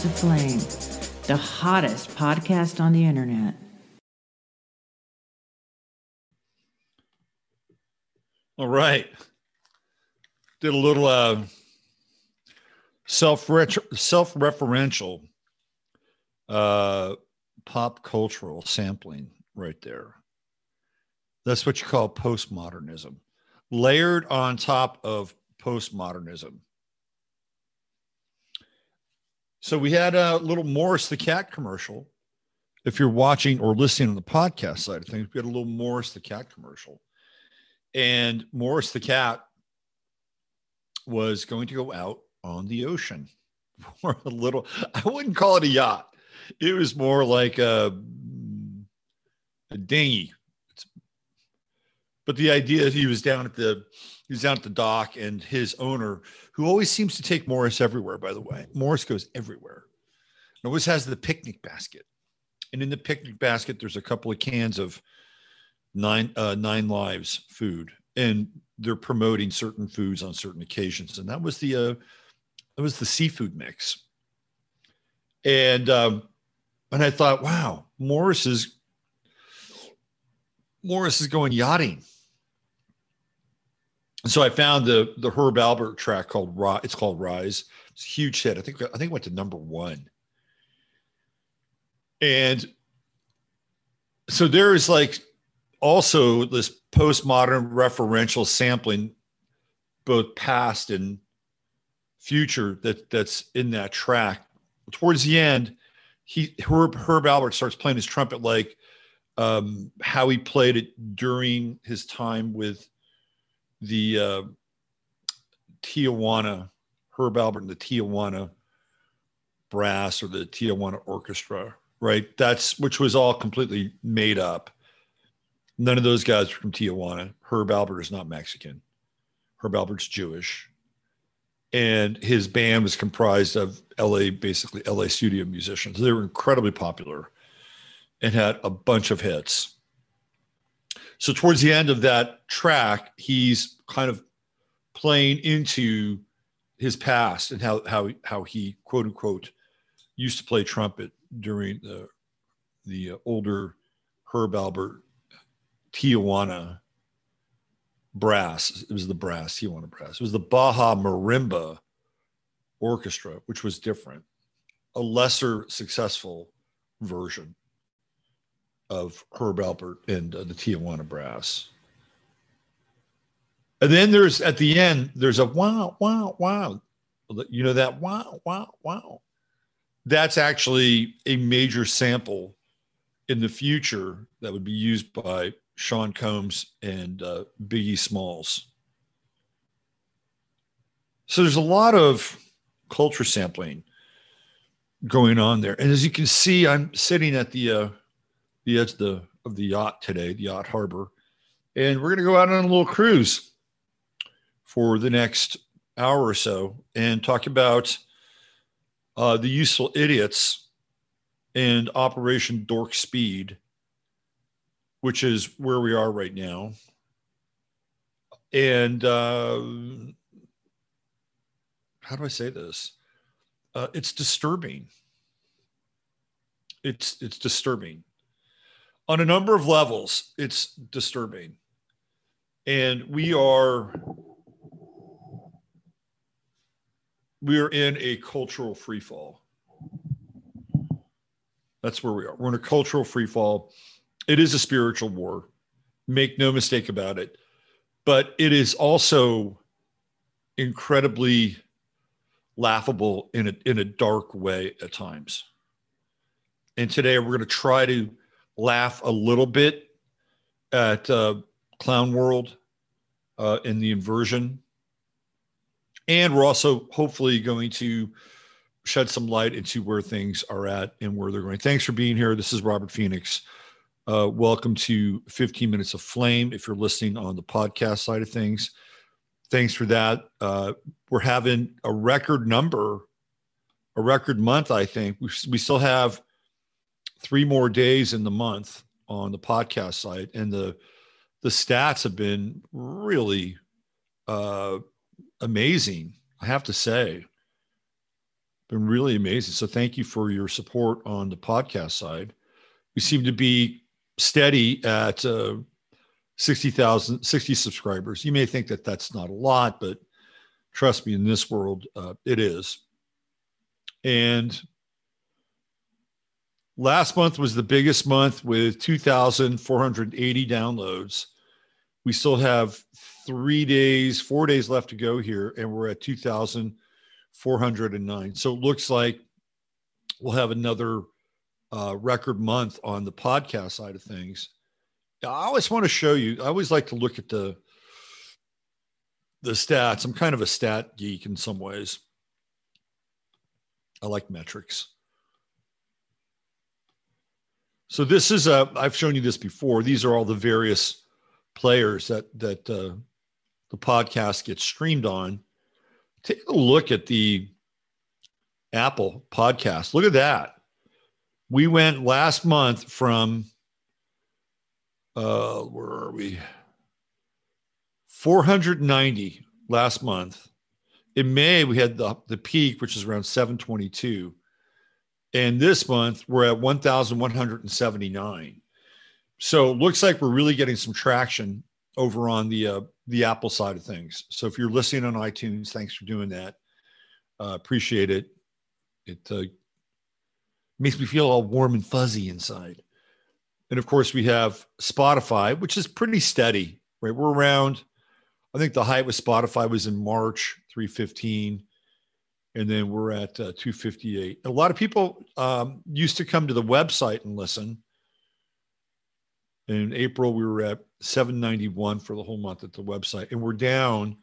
15 of Flame, the hottest podcast on the internet. All right. Did a little uh, self referential uh, pop cultural sampling right there. That's what you call postmodernism, layered on top of postmodernism. So we had a little Morris the cat commercial. If you're watching or listening on the podcast side of things, we had a little Morris the cat commercial. And Morris the cat was going to go out on the ocean for a little, I wouldn't call it a yacht. It was more like a, a dinghy. But the idea is he was down at the he was down at the dock and his owner, who always seems to take Morris everywhere, by the way. Morris goes everywhere. And always has the picnic basket. And in the picnic basket, there's a couple of cans of nine uh, nine lives food. And they're promoting certain foods on certain occasions. And that was the uh that was the seafood mix. And um, and I thought, wow, Morris is Morris is going yachting so I found the the Herb Alpert track called Rise. It's called Rise. It's a huge hit. I think I think it went to number one. And so there is like also this postmodern referential sampling, both past and future that that's in that track. Towards the end, he Herb Herb Alpert starts playing his trumpet like um, how he played it during his time with the uh, Tijuana, Herb Alpert and the Tijuana Brass or the Tijuana Orchestra, right? That's which was all completely made up. None of those guys were from Tijuana. Herb Alpert is not Mexican. Herb Alpert's Jewish. And his band was comprised of LA, basically LA studio musicians. They were incredibly popular and had a bunch of hits. So towards the end of that track, he's kind of playing into his past and how how how he quote unquote used to play trumpet during the the uh, older Herb Alpert Tijuana brass. It was the brass Tijuana brass. It was the Baja Marimba Orchestra, which was different, a lesser successful version of Herb Alpert and uh, the Tijuana Brass. And then there's at the end, there's a wow, wow, wow. You know that wow, wow, wow. That's actually a major sample in the future that would be used by Sean Combs and uh, Biggie Smalls. So there's a lot of culture sampling going on there. And as you can see, I'm sitting at the uh, the edge of the of the yacht today, the yacht harbor, and we're going to go out on a little cruise for the next hour or so and talk about uh, the useful idiots and Operation Dork Speed, which is where we are right now, and uh, how do I say this? Uh, it's disturbing. It's it's disturbing on a number of levels, it's disturbing. And we are we are in a cultural free fall. That's where we are. We're in a cultural free fall. It is a spiritual war. Make no mistake about it. But it is also incredibly laughable in a in a dark way at times. And today we're going to try to laugh a little bit at uh, Clown World uh, in the inversion, and we're also hopefully going to shed some light into where things are at and where they're going. Thanks for being here. This is Robert Phoenix. Uh, welcome to 15 Minutes of Flame. If you're listening on the podcast side of things, thanks for that. Uh, we're having a record number, a record month, I think. We, we still have three more days in the month on the podcast site, and the the stats have been really uh, amazing. I have to say, been really amazing. So thank you for your support on the podcast side. We seem to be steady at uh, 60,000, 60 subscribers. You may think that that's not a lot, but trust me, in this world, uh, it is. And last month was the biggest month with 2,480 downloads. We still have three days, four days left to go here, and we're at 2,409. So it looks like we'll have another uh, record month on the podcast side of things. I always want to show you. I always like to look at the the stats. I'm kind of a stat geek in some ways. I like metrics. So this is a. I've shown you this before. These are all the various players that that uh, the podcast gets streamed on. Take a look at the Apple podcast. Look at that. We went last month from uh, where are we? 490 last month. In May, we had the, the peak, which is around 722. And this month, we're at 1,179. So it looks like we're really getting some traction over on the uh, the Apple side of things. So if you're listening on iTunes, thanks for doing that. Uh, appreciate it. It uh, makes me feel all warm and fuzzy inside. And of course, we have Spotify, which is pretty steady, right? We're around, I think the height with Spotify was in March 315. And then we're at uh, 258. A lot of people um, used to come to the website and listen. In April, we were at 791 for the whole month at the website. And we're down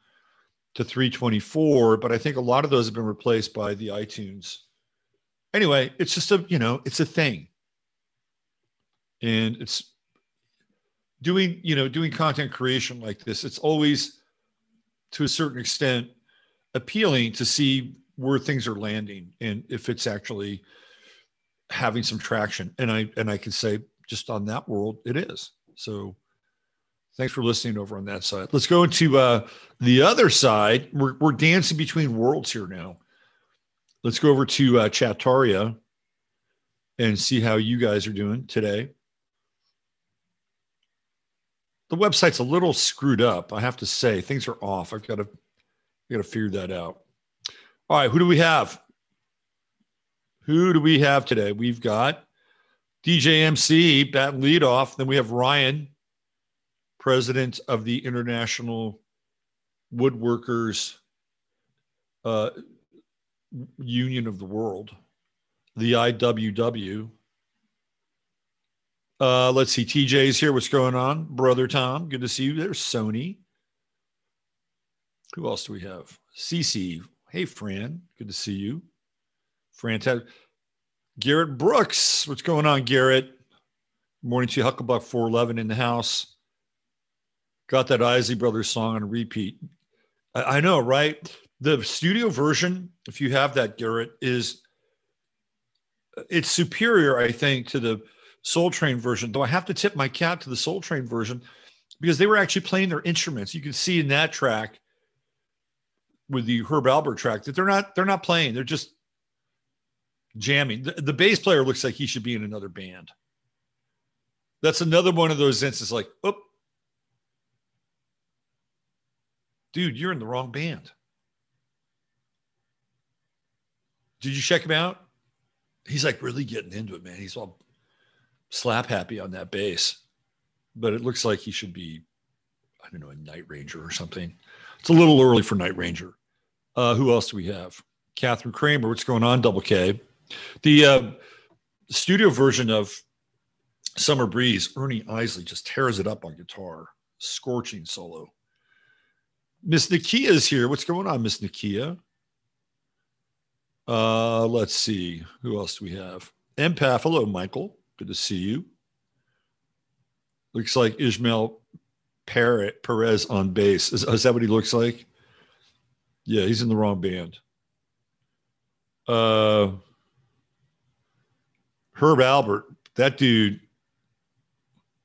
to 324. But I think a lot of those have been replaced by the iTunes. Anyway, it's just a, you know, it's a thing and it's doing you know doing content creation like this it's always to a certain extent appealing to see where things are landing and if it's actually having some traction and i and i can say just on that world it is so thanks for listening over on that side let's go into uh the other side we're, we're dancing between worlds here now let's go over to uh chataria and see how you guys are doing today the website's a little screwed up. I have to say things are off. I've got to, I got to figure that out. All right, who do we have? Who do we have today? We've got DJ MC bat lead off. Then we have Ryan, president of the International Woodworkers uh, Union of the World, the IWW. Uh, let's see. TJ's here. What's going on? Brother Tom, good to see you. There's Sony. Who else do we have? CC. Hey, Fran. Good to see you. Fran, Garrett Brooks. What's going on, Garrett? Morning to you, Hucklebuck 411 in the house. Got that Isley Brothers song on repeat. I, I know, right? The studio version, if you have that, Garrett, is it's superior, I think, to the Soul Train version, though I have to tip my cap to the Soul Train version because they were actually playing their instruments. You can see in that track with the Herb Alpert track that they're not they're not playing. They're just jamming. The, the bass player looks like he should be in another band. That's another one of those instances like, oh, dude, you're in the wrong band. Did you check him out? He's like really getting into it, man. He's all slap happy on that bass, but it looks like he should be, I don't know, a Night Ranger or something. It's a little early for Night Ranger. Uh, who else do we have? Catherine Kramer. What's going on? Double K. The uh, studio version of Summer Breeze, Ernie Isley just tears it up on guitar, scorching solo. Miss Nakia is here. What's going on, Miss Nakia? Uh, let's see. Who else do we have? Empath. Hello, Michael. Good to see you. Looks like Ishmael Perez on bass. Is, is that what he looks like? Yeah, he's in the wrong band. Uh, Herb Alpert, that dude,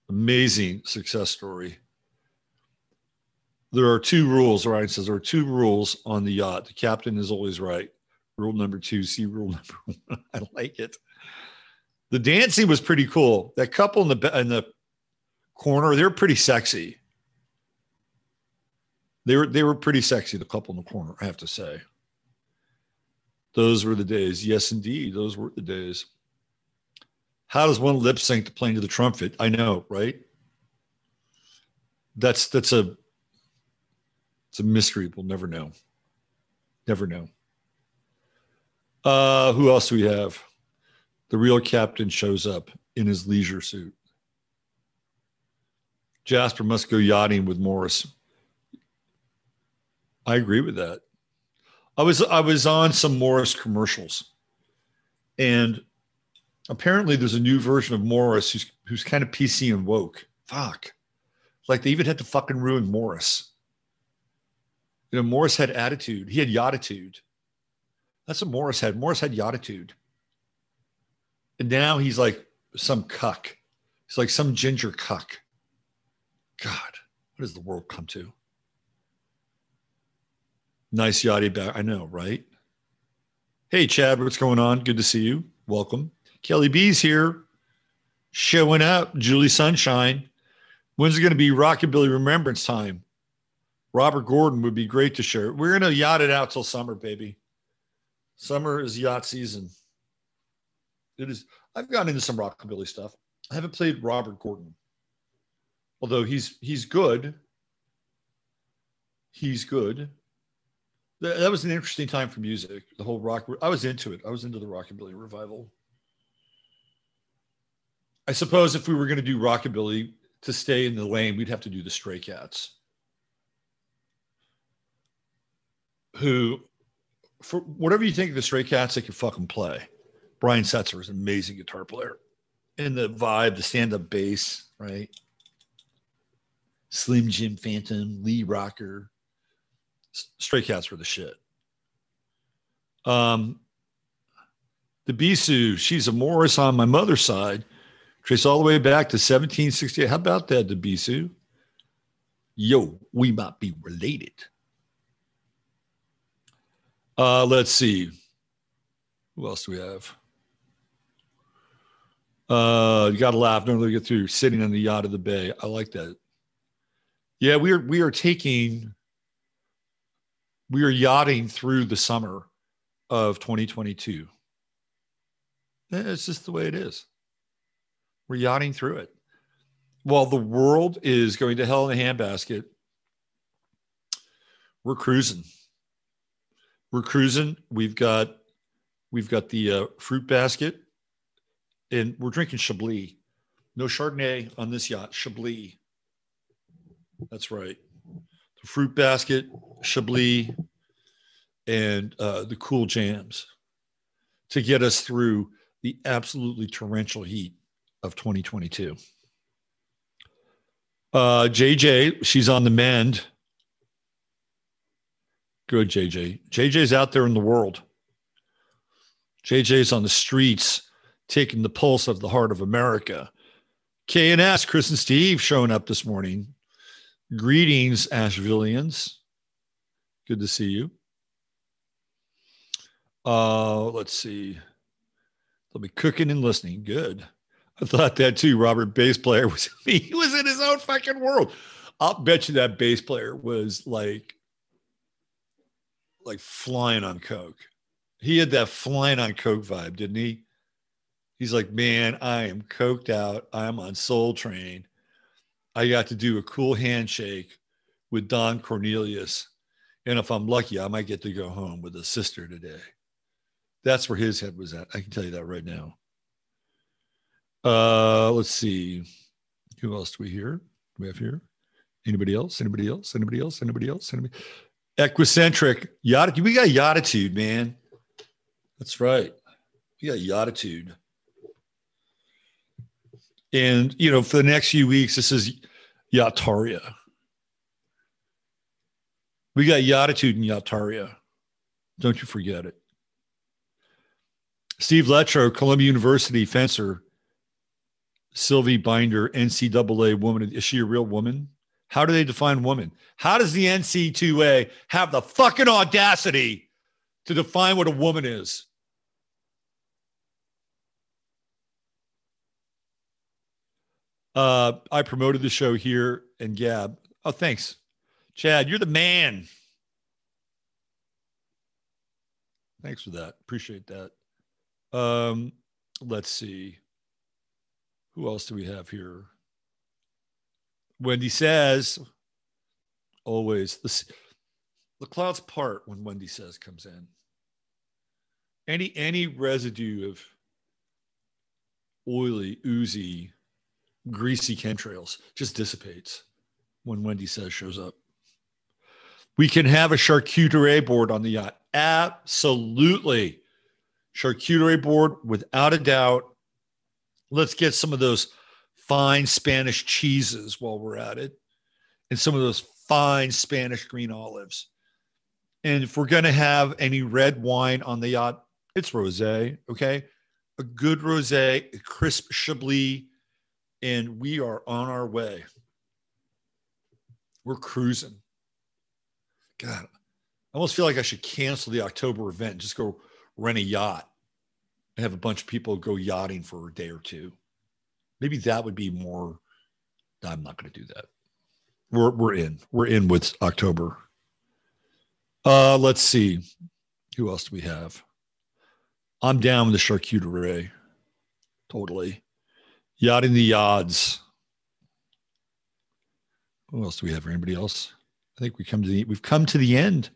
amazing success story. There are two rules, Ryan says. There are two rules on the yacht. The captain is always right. Rule number two, see rule number one. I like it. The dancing was pretty cool. That couple in the in the corner, they're pretty sexy. They were they were pretty sexy. The couple in the corner, I have to say. Those were the days. Yes, indeed, those were the days. How does one lip sync to playing to the trumpet? I know, right? That's that's a it's a mystery. We'll never know. Never know. Uh, who else do we have? The real captain shows up in his leisure suit. Jasper must go yachting with Morris. I agree with that. I was I was on some Morris commercials, and apparently there's a new version of Morris who's who's kind of PC and woke. Fuck, like they even had to fucking ruin Morris. You know, Morris had attitude. He had yachtitude. That's what Morris had. Morris had yachtitude. And now he's like some cuck. He's like some ginger cuck. God, what does the world come to? Nice yachty back. I know, right? Hey, Chad, what's going on? Good to see you. Welcome. Kelly B's here, showing up. Julie Sunshine. When's it going to be Rockabilly Remembrance Time? Robert Gordon would be great to share. We're going to yacht it out till summer, baby. Summer is yacht season. It is. I've gotten into some rockabilly stuff. I haven't played Robert Gordon, although he's he's good. He's good. That, was an interesting time for music. The whole rock. I was into it. I was into the rockabilly revival. I suppose if we were going to do rockabilly to stay in the lane, we'd have to do the Stray Cats. who, for whatever you think of the Stray Cats, they can fucking play. Brian Setzer is an amazing guitar player. And the vibe, the stand up bass, right? Slim Jim Phantom, Lee Rocker. Stray Cats were the shit. Um, the Bisu, she's a Morris on my mother's side. Trace all the way back to 1768. How about that, the Bisu? Yo, we might be related. Uh, let's see. Who else do we have? Uh, you got to laugh. Don't really get through sitting on the yacht of the bay. I like that. Yeah, we are we are taking we are yachting through the summer of 2022. It's just the way it is. We're yachting through it. While the world is going to hell in a handbasket, we're cruising we're cruising. We've got we've got the uh, fruit basket, and we're drinking Chablis. No Chardonnay on this yacht. Chablis. That's right. The fruit basket, Chablis, and uh, the cool jams to get us through the absolutely torrential heat of 2022. Uh, JJ, she's on the mend. Good, JJ. JJ's out there in the world. JJ's on the streets taking the pulse of the heart of America. K and S, Chris and Steve showing up this morning. Greetings, Ashevilleans. Good to see you. Uh, let's see. They'll be cooking and listening. Good. I thought that too. Robert, bass player, was he was in his own fucking world. I'll bet you that bass player was like like flying on coke. He had that flying on coke vibe, didn't he? He's like, man, I am coked out. I'm on Soul Train. I got to do a cool handshake with Don Cornelius, And if I'm lucky, I might get to go home with a sister today. That's where his head was at. I can tell you that right now. Uh, let's see. Who else do we hear? Do we have here? Anybody else? Anybody else? Anybody else? Anybody else? Anybody? Equicentric. Yacht. We got yachitude, man. That's right. We got yachitude. And you know, for the next few weeks, this is Yachtaria. We got Yachitude and Yachtaria. Don't you forget it. Steve Letro, Columbia University fencer. Sylvie Binder, NCAA woman. Is she a real woman? How do they define woman? How does the NC2A have the fucking audacity to define what a woman is? Uh, I promoted the show here and Gab. Oh, thanks. Chad, you're the man. Thanks for that. Appreciate that. Um, let's see. Who else do we have here? Wendy says, always the, clouds part when Wendy says comes in. Any any residue of oily, oozy, greasy chemtrails just dissipates when Wendy says shows up. We can have a charcuterie board on the yacht. Absolutely. Charcuterie board without a doubt. Let's get some of those fine Spanish cheeses while we're at it and some of those fine Spanish green olives. And if we're going to have any red wine on the yacht, it's rosé, okay? A good rosé, a crisp chablis, and we are on our way. We're cruising. God, I almost feel like I should cancel the October event, and just go rent a yacht and have a bunch of people go yachting for a day or two. Maybe that would be more. I'm not going to do that. We're we're in. We're in with October. Uh, let's see. Who else do we have? I'm down with the charcuterie. Totally. Yachting the odds. Who else do we have? Anybody else? I think we come to the we've come to the end.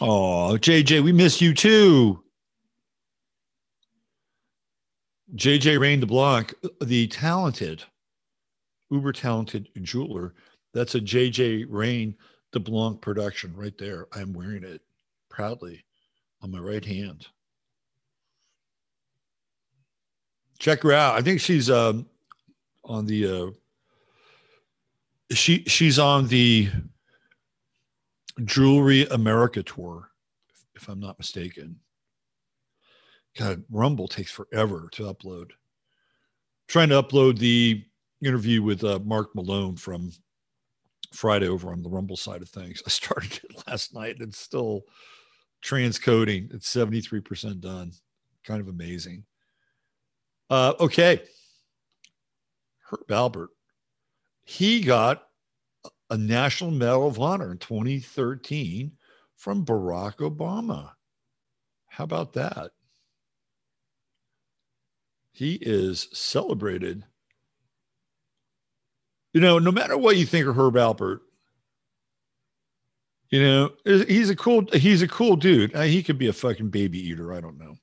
Oh, JJ, we miss you too. JJ Rain DeBlanc, the talented, uber talented jeweler. That's a JJ Rain DeBlanc production right there. I'm wearing it proudly on my right hand. Check her out. I think she's um, on the uh, she she's on the Jewelry America tour, if I'm not mistaken. God, Rumble takes forever to upload. trying to upload the interview with uh, Mark Malone from Friday over on the Rumble side of things. I started it last night and it's still transcoding. It's 73% done. Kind of amazing. Uh, okay. Herb Alpert. He got a National Medal of Honor in 2013 from Barack Obama. How about that? He is celebrated. You know, no matter what you think of Herb Alpert, you know, he's a cool he's a cool dude. Uh, he could be a fucking baby eater. I don't know.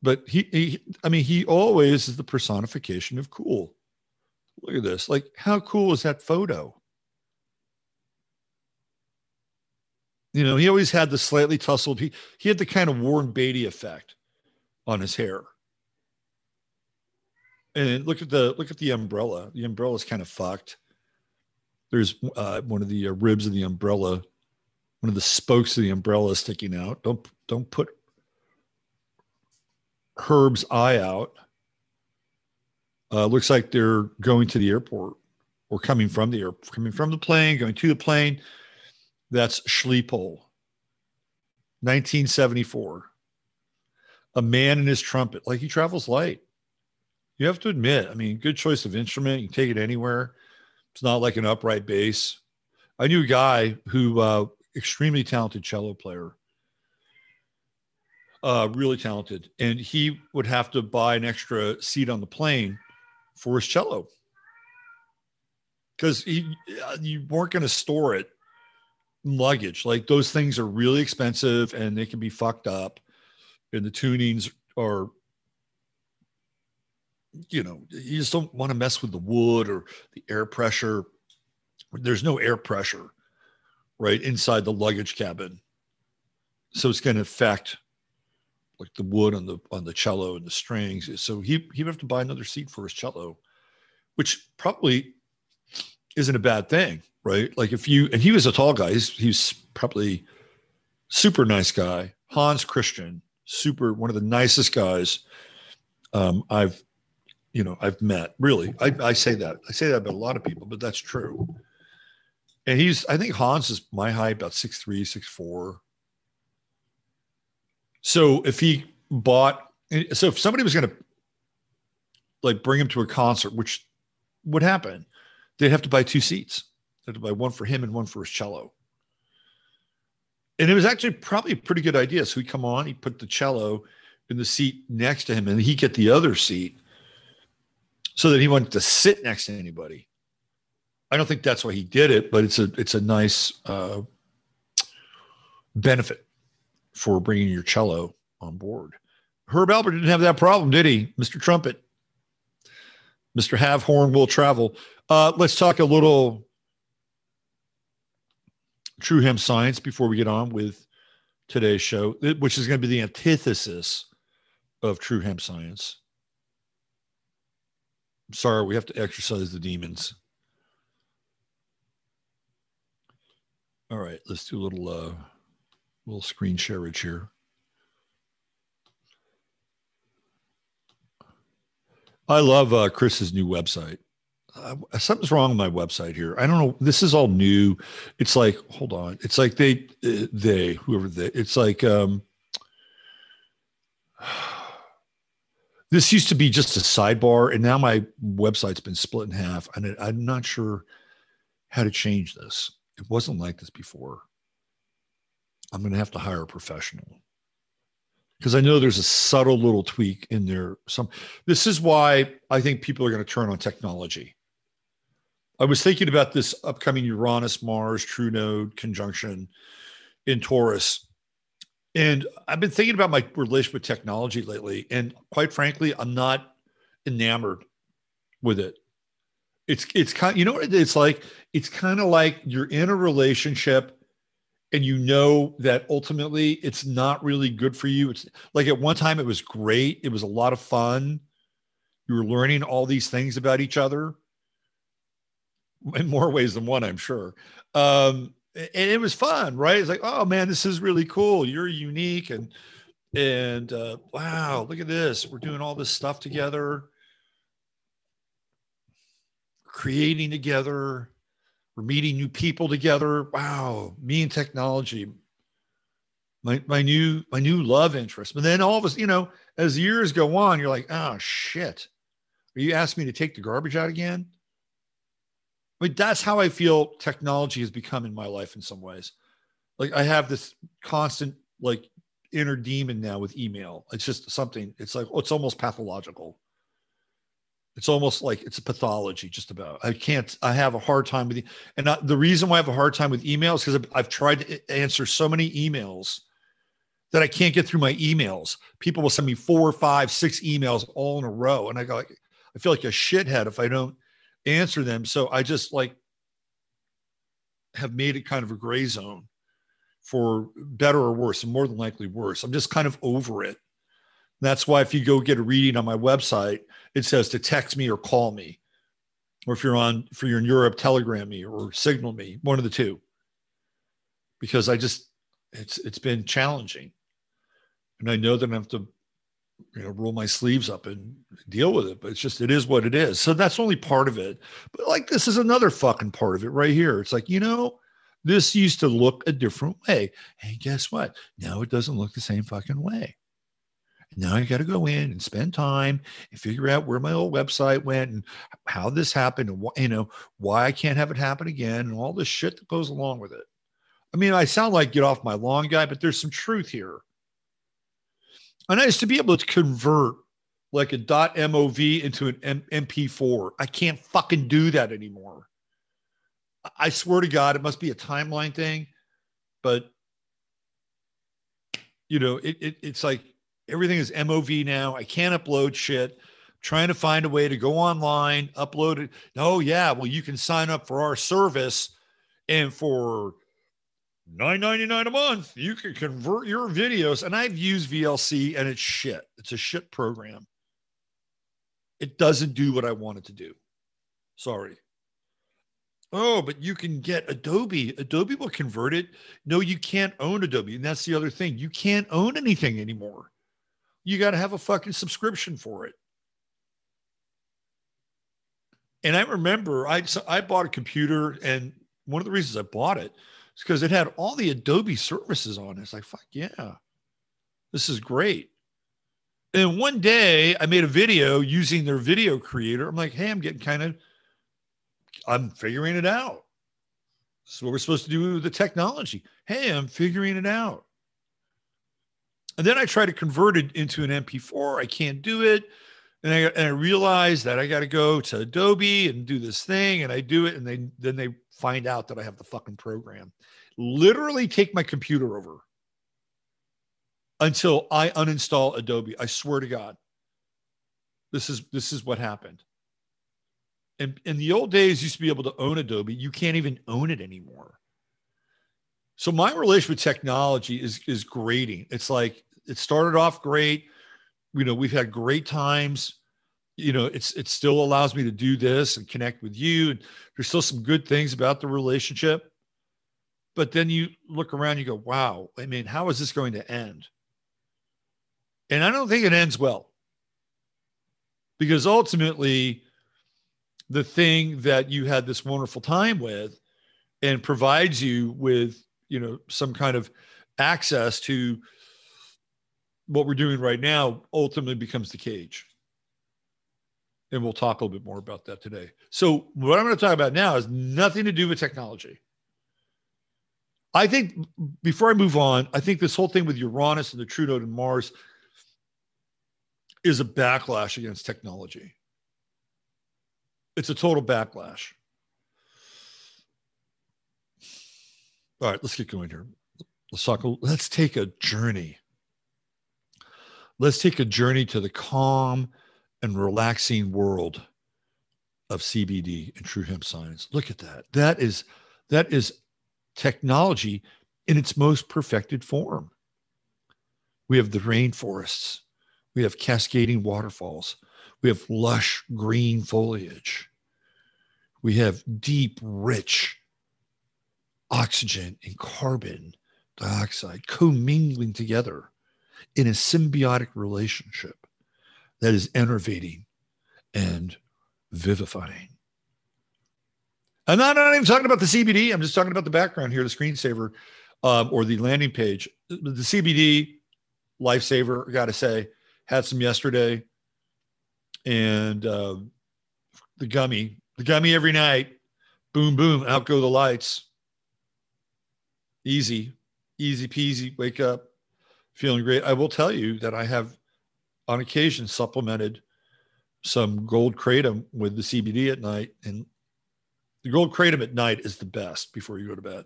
But he, he I mean, he always is the personification of cool. Look at this. Like, how cool is that photo? You know, he always had the slightly tousled, he, he had the kind of Warren Beatty effect on his hair. And look at the look at the umbrella. The umbrella is kind of fucked. There's uh, one of the uh, ribs of the umbrella, one of the spokes of the umbrella sticking out. Don't don't put Herb's eye out. Uh, looks like they're going to the airport or coming from the air, coming from the plane, going to the plane. That's Schiphol, 1974. A man and his trumpet. Like he travels light. You have to admit, I mean, good choice of instrument. You can take it anywhere. It's not like an upright bass. I knew a guy who, uh, extremely talented cello player, uh, really talented, and he would have to buy an extra seat on the plane for his cello because he uh, you weren't going to store it in luggage. Like those things are really expensive and they can be fucked up. And the tunings are, you know, you just don't want to mess with the wood or the air pressure. There's no air pressure right inside the luggage cabin. So it's going to affect like the wood on the on the cello and the strings. So he he would have to buy another seat for his cello, which probably isn't a bad thing, right? Like if you and he was a tall guy, he's he's probably super nice guy. Hans Christian, super one of the nicest guys um, I've you know I've met. Really, I, I say that I say that about a lot of people, but that's true. And he's I think Hans is my height, about six three, six four. So if he bought, so if somebody was going to like bring him to a concert, which would happen, they'd have to buy two seats. They'd have to buy one for him and one for his cello. And it was actually probably a pretty good idea. So he'd come on, he'd put the cello in the seat next to him, and he'd get the other seat so that he wanted to sit next to anybody. I don't think that's why he did it, but it's a it's a nice uh, benefit for bringing your cello on board. Herb Alpert didn't have that problem, did he, Mr. Trumpet? Mr. Have Horn will travel. Uh, let's talk a little true hemp science before we get on with today's show, which is going to be the antithesis of true hemp science. sorry, we have to exercise the demons. All right, let's do a little uh, little screen shareage here. I love uh, Chris's new website. Uh, something's wrong with my website here. I don't know. This is all new. It's like, hold on. It's like they, uh, they, whoever they, it's like, um, this used to be just a sidebar and now my website's been split in half and I'm not sure how to change this. It wasn't like this before. I'm going to have to hire a professional because I know there's a subtle little tweak in there. Some this is why I think people are going to turn on technology. I was thinking about this upcoming Uranus Mars True Node conjunction in Taurus. And I've been thinking about my relationship with technology lately. And quite frankly, I'm not enamored with it. It's it's kind you know it's like? It's kind of like you're in a relationship and you know that ultimately it's not really good for you. It's like at one time it was great. It was a lot of fun. You were learning all these things about each other in more ways than one, I'm sure. Um, and it was fun, right? It's like, oh man, this is really cool. You're unique and and uh, wow, look at this. We're doing all this stuff together, creating together we're meeting new people together. Wow, me and technology, my my new my new love interest. But then all of us, you know, as years go on, you're like, oh shit, are you asking me to take the garbage out again? I mean, that's how I feel technology has become in my life in some ways. Like I have this constant like inner demon now with email. It's just something. It's like oh, it's almost pathological. It's almost like it's a pathology, just about. I can't, I have a hard time with, and the reason why I have a hard time with emails because I've, I've tried to answer so many emails that I can't get through my emails. People will send me four, five, six emails all in a row. And I go, I feel like a shithead if I don't answer them. So I just like have made it kind of a gray zone for better or worse, and more than likely worse. I'm just kind of over it. That's why if you go get a reading on my website, it says to text me or call me. Or if you're on, if you're in Europe, telegram me or signal me, one of the two. Because I just, it's it's been challenging. And I know that I have to, you know, roll my sleeves up and deal with it. But it's just, it is what it is. So that's only part of it. But like this is another fucking part of it right here. It's like, you know, this used to look a different way. And guess what? Now it doesn't look the same fucking way. Now I got to go in and spend time and figure out where my old website went and how this happened and wh- you know why I can't have it happen again and all this shit that goes along with it. I mean, I sound like get off my lawn guy, but there's some truth here. And I used to be able to convert like a .mov into an M- MP4. I can't fucking do that anymore. I swear to God, it must be a timeline thing. but you know, it, it it's like everything is MOV now. I can't upload shit. trying to find a way to go online, upload it. Oh yeah, well you can sign up for our service, and for nine ninety nine a month, you can convert your videos. And I've used VLC, and it's shit. It's a shit program. It doesn't do what I want it to do. Sorry. Oh, but you can get Adobe. Adobe will convert it. No, you can't own Adobe. And that's the other thing. You can't own anything anymore. You got to have a fucking subscription for it. And I remember I, so I bought a computer, and one of the reasons I bought it is because it had all the Adobe services on it. It's like, fuck yeah, this is great. And one day I made a video using their video creator. I'm like, hey, I'm getting kind of I'm figuring it out. This is what we're supposed to do with the technology. Hey, I'm figuring it out. And then I try to convert it into an MP4. I can't do it. And I, and I realize that I got to go to Adobe and do this thing. And I do it. And they, then they find out that I have the fucking program. Literally take my computer over until I uninstall Adobe. I swear to God. This is this is what happened. And in the old days, used to be able to own Adobe. You can't even own it anymore. So my relation with technology is is grading. It's like it started off great. You know, we've had great times. You know, it's it still allows me to do this and connect with you. And there's still some good things about the relationship. But then you look around, you go, wow, I mean, how is this going to end? And I don't think it ends well. Because ultimately, the thing that you had this wonderful time with and provides you with you know some kind of access to what we're doing right now ultimately becomes the cage and we'll talk a little bit more about that today so what i'm going to talk about now has nothing to do with technology i think before i move on i think this whole thing with uranus and the true node and mars is a backlash against technology it's a total backlash. All right, let's get going here. Let's talk. Let's take a journey. Let's take a journey to the calm and relaxing world of CBD and true hemp science. Look at that. That is that is technology in its most perfected form. We have the rainforests. We have cascading waterfalls. We have lush green foliage. We have deep, rich oxygen and carbon dioxide commingling together in a symbiotic relationship that is enervating and vivifying. I'm not, I'm not even talking about the CBD. I'm just talking about the background here, the screensaver um, or the landing page. The CBD lifesaver, I got to say, had some yesterday and uh, the gummy, the gummy every night. Boom, boom, out go the lights. Easy, easy peasy. Wake up feeling great. I will tell you that I have on occasion supplemented some gold kratom with the CBD at night. And the gold kratom at night is the best before you go to bed.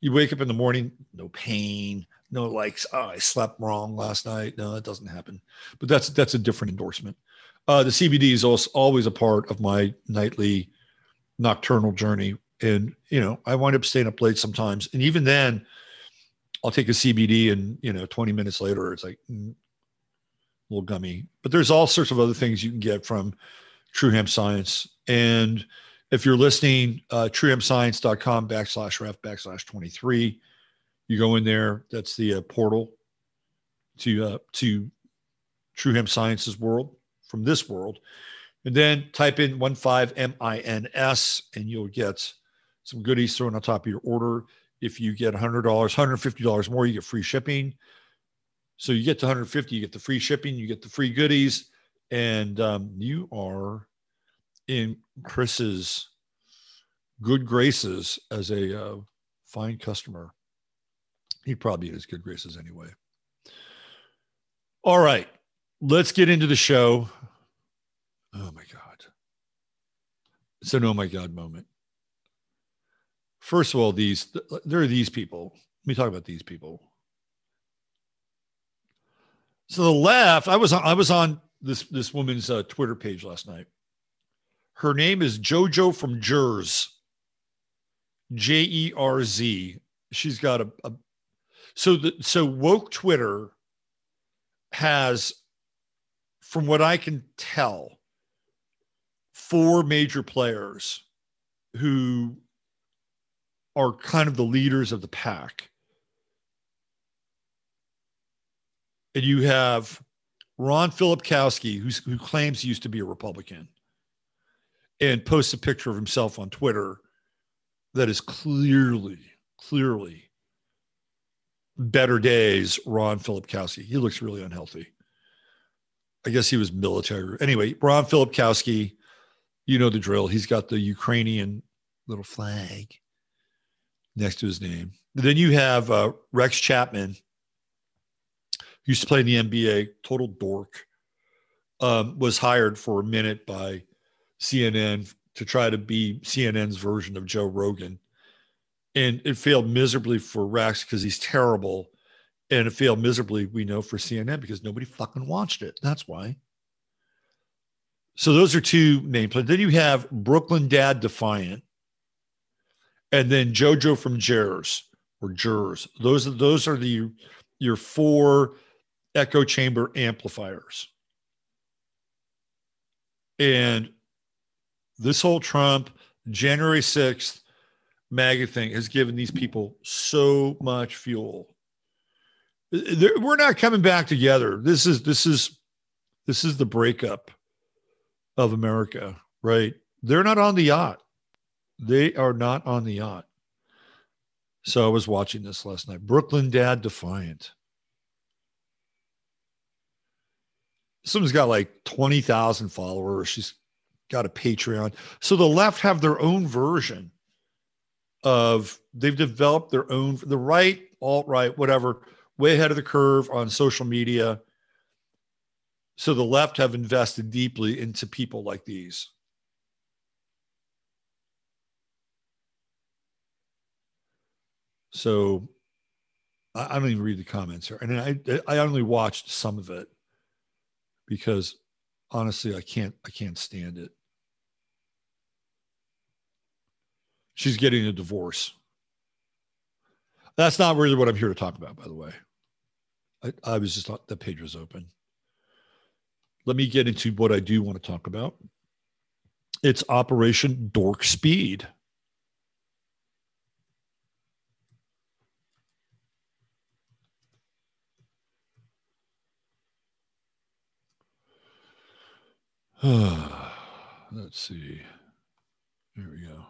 You wake up in the morning, no pain, no like, oh, I slept wrong last night. No, that doesn't happen. But that's that's a different endorsement. Uh, the CBD is also always a part of my nightly nocturnal journey. And, you know, I wind up staying up late sometimes. And even then, I'll take a CBD and, you know, 20 minutes later, it's like mm, a little gummy. But there's all sorts of other things you can get from True Hemp Science. And if you're listening, uh, truehempscience.com backslash ref backslash 23, you go in there. That's the uh, portal to, uh, to True Hemp Science's world from this world. And then type in 15MINS and you'll get some goodies thrown on top of your order. If you get $100, $150 more, you get free shipping. So you get to 150, you get the free shipping, you get the free goodies, and um, you are in Chris's good graces as a uh, fine customer. He'd probably in his good graces anyway. All right let's get into the show. Oh my God. It's an oh my God moment. First of all, these there are these people. Let me talk about these people. So the left, I was on, I was on this this woman's uh, Twitter page last night. Her name is JoJo from Jerz. J E R Z. She's got a, a so the so woke Twitter has, from what I can tell, four major players who are kind of the leaders of the pack. And you have Ron Filipkowski, who's, who claims he used to be a Republican and posts a picture of himself on Twitter that is clearly, clearly better days Ron Filipkowski. He looks really unhealthy. I guess he was military. Anyway, Ron Filipkowski, you know the drill. He's got the Ukrainian little flag next to his name. Then you have uh, Rex Chapman, used to play in the NBA, total dork, um, was hired for a minute by CNN to try to be CNN's version of Joe Rogan. And it failed miserably for Rex because he's terrible. And it failed miserably, we know, for CNN because nobody fucking watched it. That's why. So those are two main nameplates. Then you have Brooklyn Dad Defiant, and then JoJo from Jers or Jurors. Those are those are the your four echo chamber amplifiers. And this whole Trump January 6th MAGA thing has given these people so much fuel. We're not coming back together. This is this is this is the breakup of America, right? They're not on the yacht. They are not on the yacht. So I was watching this last night. Brooklyn Dad Defiant. Someone's got like 20,000 followers. She's got a Patreon. So the left have their own version of they've developed their own the right, alt right, whatever, way ahead of the curve on social media. So the left have invested deeply into people like these. So I, I don't even read the comments here. And I I only watched some of it because honestly I can't I can't stand it. she's getting a divorce. That's not really what I'm here to talk about, by the way. I, I was just thought the page was open. Let me get into what I do want to talk about. It's Operation Dork Speed. Let's see. Here we go.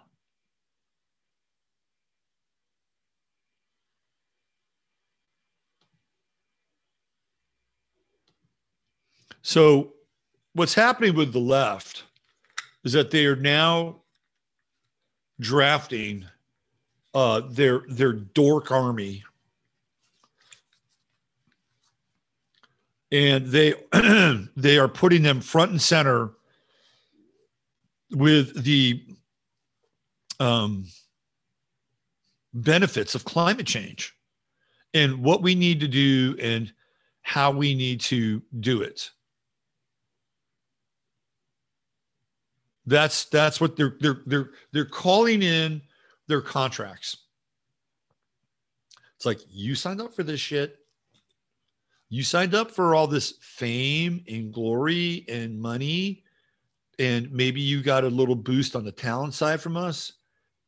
So, what's happening with the left is that they are now drafting uh, their their dork army, and they they are putting them front and center with the um, benefits of climate change and what we need to do and how we need to do it. That's that's what they're they're they're they're calling in their contracts. It's like you signed up for this shit. You signed up for all this fame and glory and money and maybe you got a little boost on the talent side from us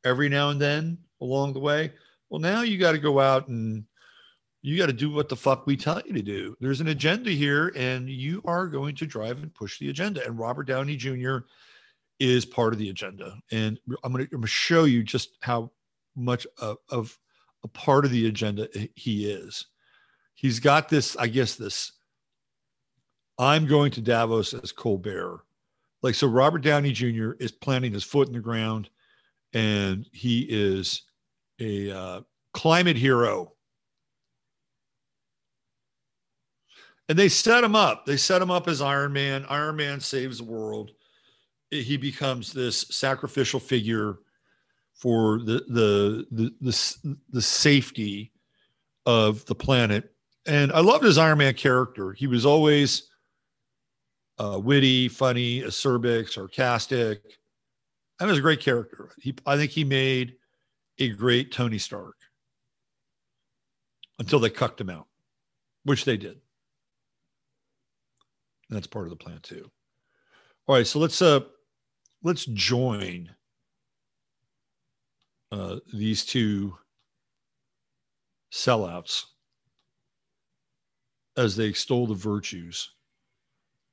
every now and then along the way. Well, now you got to go out and you got to do what the fuck we tell you to do. There's an agenda here, and you are going to drive and push the agenda. And Robert Downey Jr is part of the agenda. And I'm going to show you just how much of, of a part of the agenda he is. He's got this, I guess, this I'm going to Davos as Colbert. Like, so Robert Downey Jr. is planting his foot in the ground and he is a uh, climate hero. And they set him up. They set him up as Iron Man. Iron Man saves the world he becomes this sacrificial figure for the the the the, the safety of the planet. And I loved his Iron Man character. He was always uh, witty, funny, acerbic, sarcastic. That was a great character. He, I think he made a great Tony Stark until they cucked him out, which they did. And that's part of the plan too. All right, so let's uh let's join uh, these two sellouts as they extol the virtues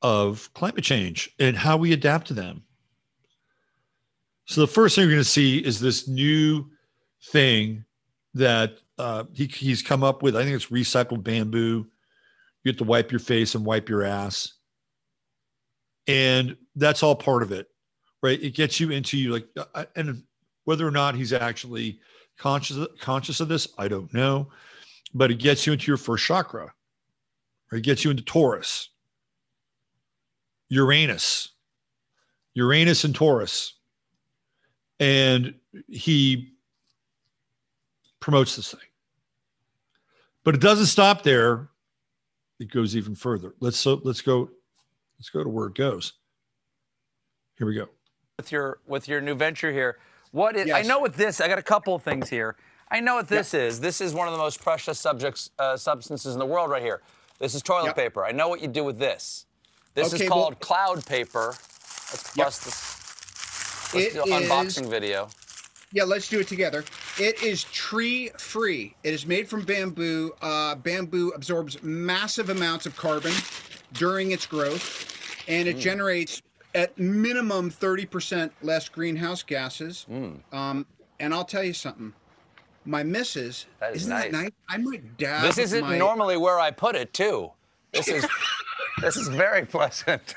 of climate change and how we adapt to them. So the first thing you're going to see is this new thing that uh, he, he's come up with. I think it's recycled bamboo. You have to wipe your face and wipe your ass, and that's all part of it, right? It gets you into you like, uh, and whether or not he's actually conscious conscious of this, I don't know, but it gets you into your first chakra. Or it gets you into Taurus, Uranus, Uranus and Taurus, and he promotes this thing. But it doesn't stop there. It goes even further. Let's so let's go let's go to where it goes. Here we go. With your with your new venture here, what is, Yes. I know with this, I got a couple of things here. I know what this is. This is one of the most precious subjects uh, substances in the world right here. This is toilet Yep. paper. I know what you do with this. This Okay, is well- called cloud paper. Let's Yep. bust this. Let's It do an is- unboxing video. Yeah, let's do it together. It is tree free. It is made from bamboo. Uh, bamboo absorbs massive amounts of carbon during its growth, and it generates at minimum 30% less greenhouse gases. Hmm. Um, and I'll tell you something. My missus, That is isn't that nice. nice? I might dab This isn't my, normally where I put it too. This is this is very pleasant.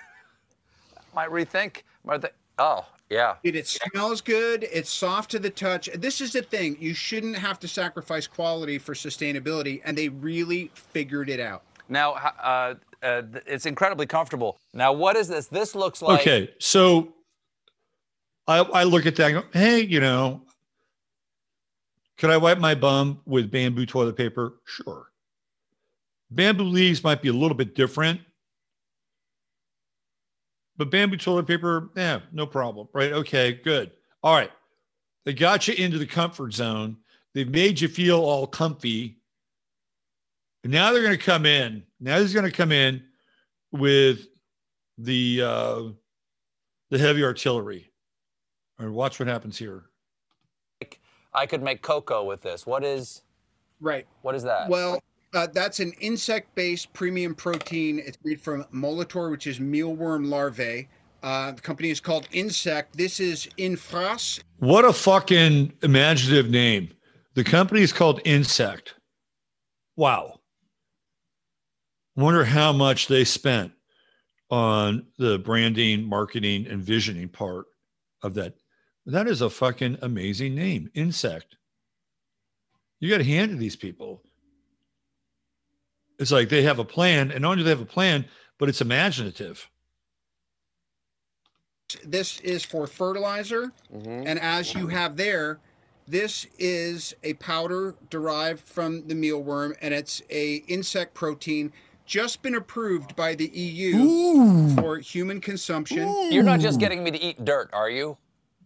Might rethink. Might th- oh yeah. Dude, it smells good. It's soft to the touch. This is the thing. You shouldn't have to sacrifice quality for sustainability, and they really figured it out. Now uh, uh, it's incredibly comfortable. Now what is this? This looks like okay, so I I look at that and go, hey, you know, could I wipe my bum with bamboo toilet paper? Sure. Bamboo leaves might be a little bit different, but bamboo toilet paper, yeah, no problem, right? Okay, good. All right. They got you into the comfort zone. They've made you feel all comfy. And now they're going to come in. Now he's going to come in with the uh, the heavy artillery. All right, watch what happens here. I could make cocoa with this. What is Right. what is that? Well, uh, that's an insect-based premium protein. It's made from Molitor, which is mealworm larvae. Uh, the company is called Insect. This is Infras. What a fucking imaginative name. The company is called Insect. Wow. Wonder how much they spent on the branding, marketing, and visioning part of that. That is a fucking amazing name, Insect. You got to hand to these people. It's like they have a plan, and not only do they have a plan, but it's imaginative. This is for fertilizer, mm-hmm. and as you have there, this is a powder derived from the mealworm, and it's a insect protein just been approved by the EU for human consumption. You're not just getting me to eat dirt, are you?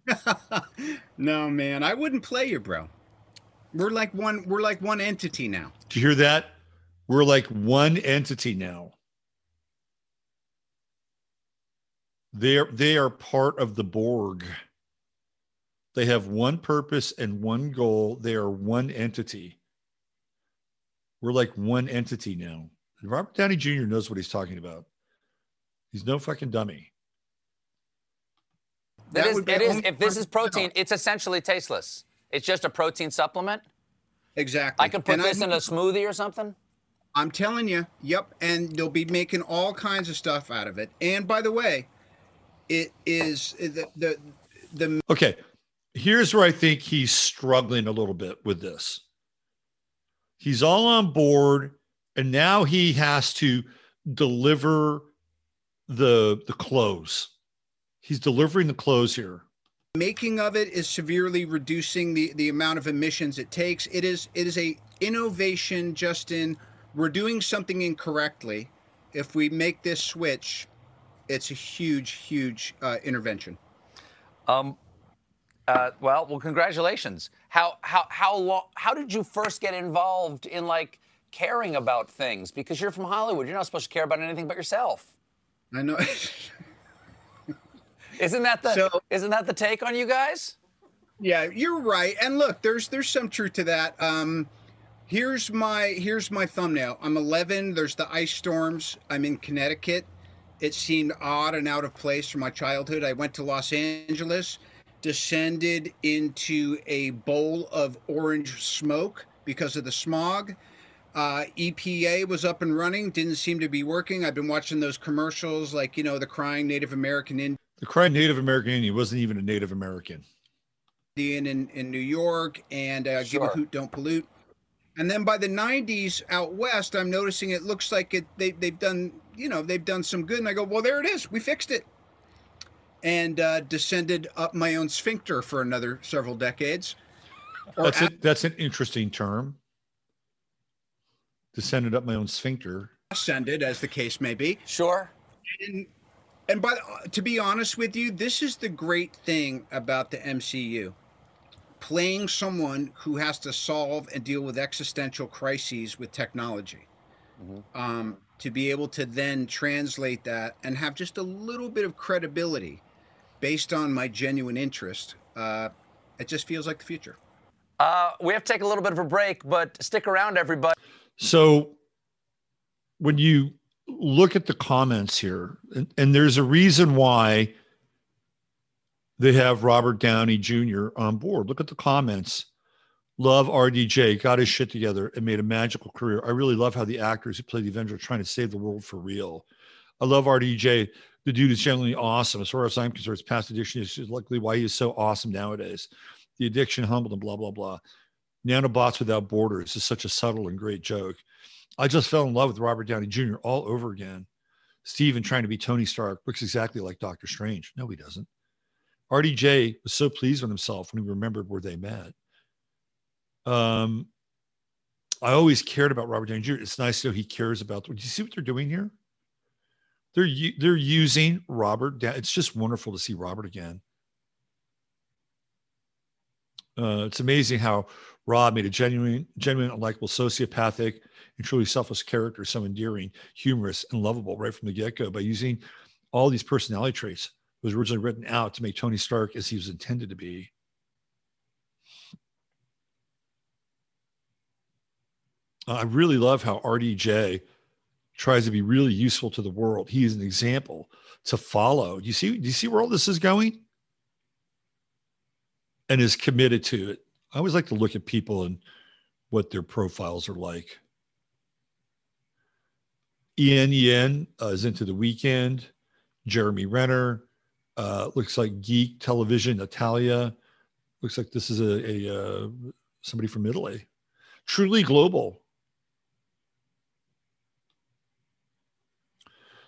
No, man, I wouldn't play you, bro. We're like one. We're like one entity now. Do you hear that? We're like one entity now. They're they are part of the Borg. They have one purpose and one goal. They are one entity. We're like one entity now. Robert Downey Jr. knows what he's talking about. He's no fucking dummy. That That is, would be it is. If this is protein, it's essentially tasteless. It's just a protein supplement. Exactly. I can put And this in a I'm- smoothie or something. I'm telling you. Yep. And they'll be making all kinds of stuff out of it. And by the way, it is the the the Okay. Here's where I think he's struggling a little bit with this. He's all on board, and now he has to deliver the the close. He's delivering the close here. making of it is severely reducing the, the amount of emissions it takes. It is it is a innovation just in we're doing something incorrectly. If we make this switch, it's a huge, huge uh, intervention. Um, uh, well, well, congratulations. How how how long? How did you first get involved in like caring about things? Because you're from Hollywood, you're not supposed to care about anything but yourself. I know. Isn't that the So- isn't that the take on you guys? Yeah, you're right. And look, there's there's some truth to that. Um, here's my here's my thumbnail. I'm 11. There's the ice storms. I'm in Connecticut. It seemed odd and out of place from my childhood. I went to Los Angeles, descended into a bowl of orange smoke because of the smog. Uh, EPA was up and running, didn't seem to be working. I've been watching those commercials, like you know, the crying Native American Indian. The crying Native American Indian wasn't even a Native American. Indian in, in New York and uh, Give a Hoot, Don't Pollute. And then by the 90s out west, I'm noticing it looks like it they, they've done, you know, they've done some good. And I go, well, there it is. We fixed it. And uh, descended up my own sphincter for another several decades. Or That's a- That's an interesting term. Descended up my own sphincter. ascended, as the case may be. Sure. And, and by the, to be honest with you, this is the great thing about the MCU. Playing someone who has to solve and deal with existential crises with technology. Um, to be able to then translate that and have just a little bit of credibility based on my genuine interest, uh, it just feels like the future. Uh, we have to take a little bit of a break, but stick around, everybody. So when you look at the comments here, and, and there's a reason why they have Robert Downey Jr. on board. Look at the comments. Love RDJ, got his shit together and made a magical career. I really love how the actors who play the Avenger are trying to save the world for real. I love RDJ. The dude is genuinely awesome. As far as I'm concerned, his past addiction is luckily why he is so awesome nowadays. The addiction humbled and blah, blah, blah. Nanobots Without Borders is such a subtle and great joke. I just fell in love with Robert Downey Jr. all over again. Stephen trying to be Tony Stark looks exactly like Doctor Strange. No, he doesn't. RDJ was so pleased with himself when he remembered where they met. Um, I always cared about Robert Downey Jr. It's nice to know he cares about. Do you see what they're doing here? They're they're using Robert. It's just wonderful to see Robert again. Uh, it's amazing how Rob made a genuine, genuine, unlikable, sociopathic, and truly selfless character so endearing, humorous, and lovable right from the get-go by using all these personality traits. Was originally written out to make Tony Stark as he was intended to be. I really love how RDJ tries to be really useful to the world. He is an example to follow. Do you see? Do you see where all this is going? And is committed to it. I always like to look at people and what their profiles are like. Ian Yen uh, is into the weekend. Jeremy Renner uh, looks like Geek Television. Natalia looks like this is a, a uh, somebody from Italy. Truly global.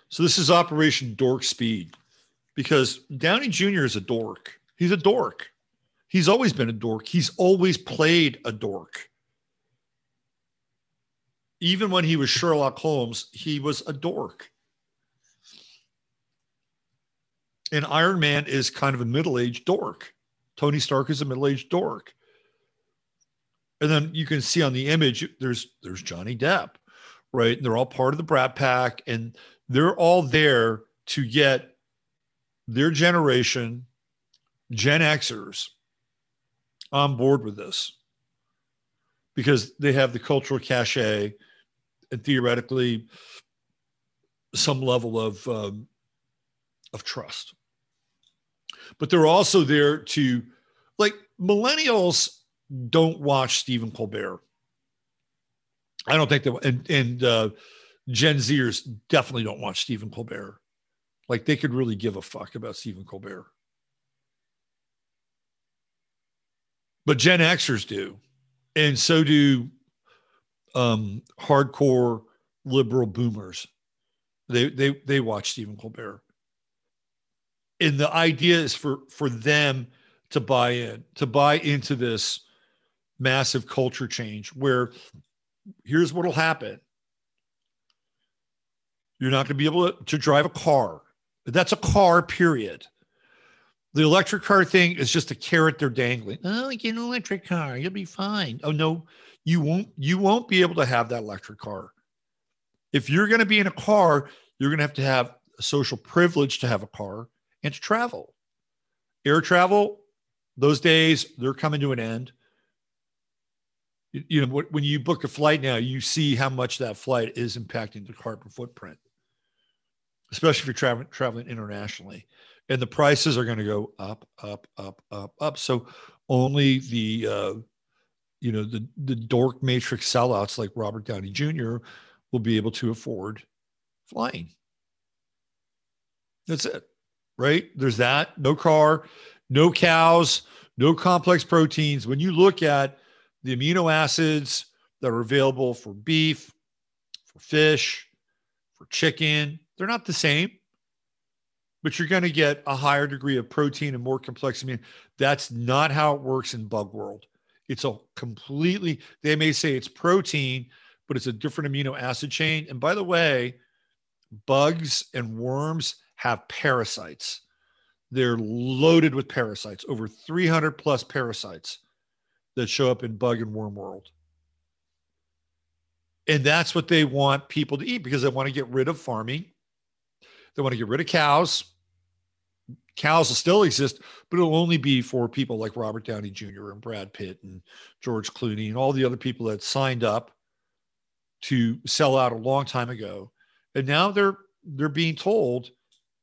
So this is Operation Dork Speed because Downey Jr. is a dork. He's a dork. He's always been a dork. He's always played a dork. Even when he was Sherlock Holmes, he was a dork. And Iron Man is kind of a middle-aged dork. Tony Stark is a middle-aged dork. And then you can see on the image there's there's Johnny Depp, right? And they're all part of the Brat Pack, and they're all there to get their generation, Gen Xers, on board with this because they have the cultural cachet and theoretically some level of um, of trust. But they're also there to like millennials don't watch Stephen Colbert. I don't think that and and uh, Gen Zers definitely don't watch Stephen Colbert. Like they could really give a fuck about Stephen Colbert. But Gen Xers do. And so do um, hardcore liberal boomers. They they they watch Stephen Colbert. And the idea is for for them to buy in, to buy into this massive culture change where here's what'll happen. You're not going to be able to, to drive a car. That's a car, period. The electric car thing is just a carrot they're dangling. Oh, get an electric car. You'll be fine. Oh no, you won't. You won't be able to have that electric car. If you're going to be in a car, you're going to have to have a social privilege to have a car and to travel. Air travel, those days they're coming to an end. You, know, when you book a flight now, you see how much that flight is impacting the carbon footprint, especially if you're traveling traveling internationally and the prices are going to go up, up, up, up, up. So only the uh, you know the the dork matrix sellouts like Robert Downey Jr. will be able to afford flying. That's it, right? There's that. No car, no cows, no complex proteins. When you look at the amino acids that are available for beef, for fish, for chicken, they're not the same but you're going to get a higher degree of protein and more complex amino. That's not how it works in bug world. It's a completely, they may say it's protein, but it's a different amino acid chain. And by the way, bugs and worms have parasites. They're loaded with parasites, over 300 plus parasites that show up in bug and worm world. And that's what they want people to eat because they want to get rid of farming they want to get rid of cows. Cows will still exist, but it'll only be for people like Robert Downey Jr. and Brad Pitt and George Clooney and all the other people that signed up to sell out a long time ago. And now they're they're being told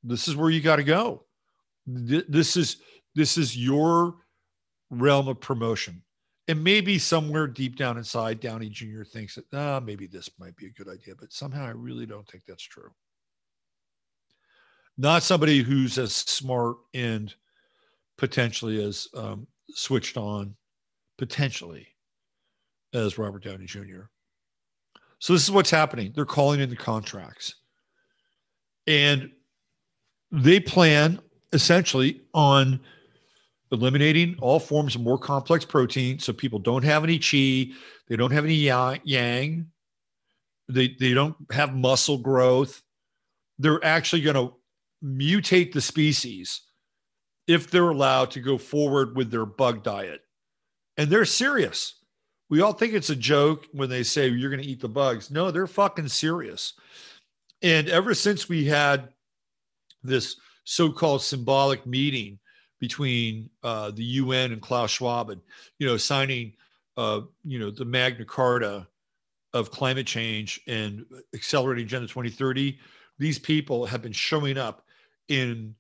this is where you got to go. This is this is your realm of promotion. And maybe somewhere deep down inside, Downey Jr. thinks that ah, maybe this might be a good idea, but somehow I really don't think that's true not somebody who's as smart and potentially as um, switched on, potentially, as Robert Downey Jr. So this is what's happening. They're calling in the contracts, and they plan essentially on eliminating all forms of more complex protein, so people don't have any chi, they don't have any yang, they they don't have muscle growth. They're actually going to mutate the species if they're allowed to go forward with their bug diet. And they're serious. We all think it's a joke when they say you're going to eat the bugs. No, they're fucking serious. And ever since we had this so called symbolic meeting between uh, the UN and Klaus Schwab and, you know, signing, uh, you know, the Magna Carta of climate change and accelerating Agenda 2030, these people have been showing up in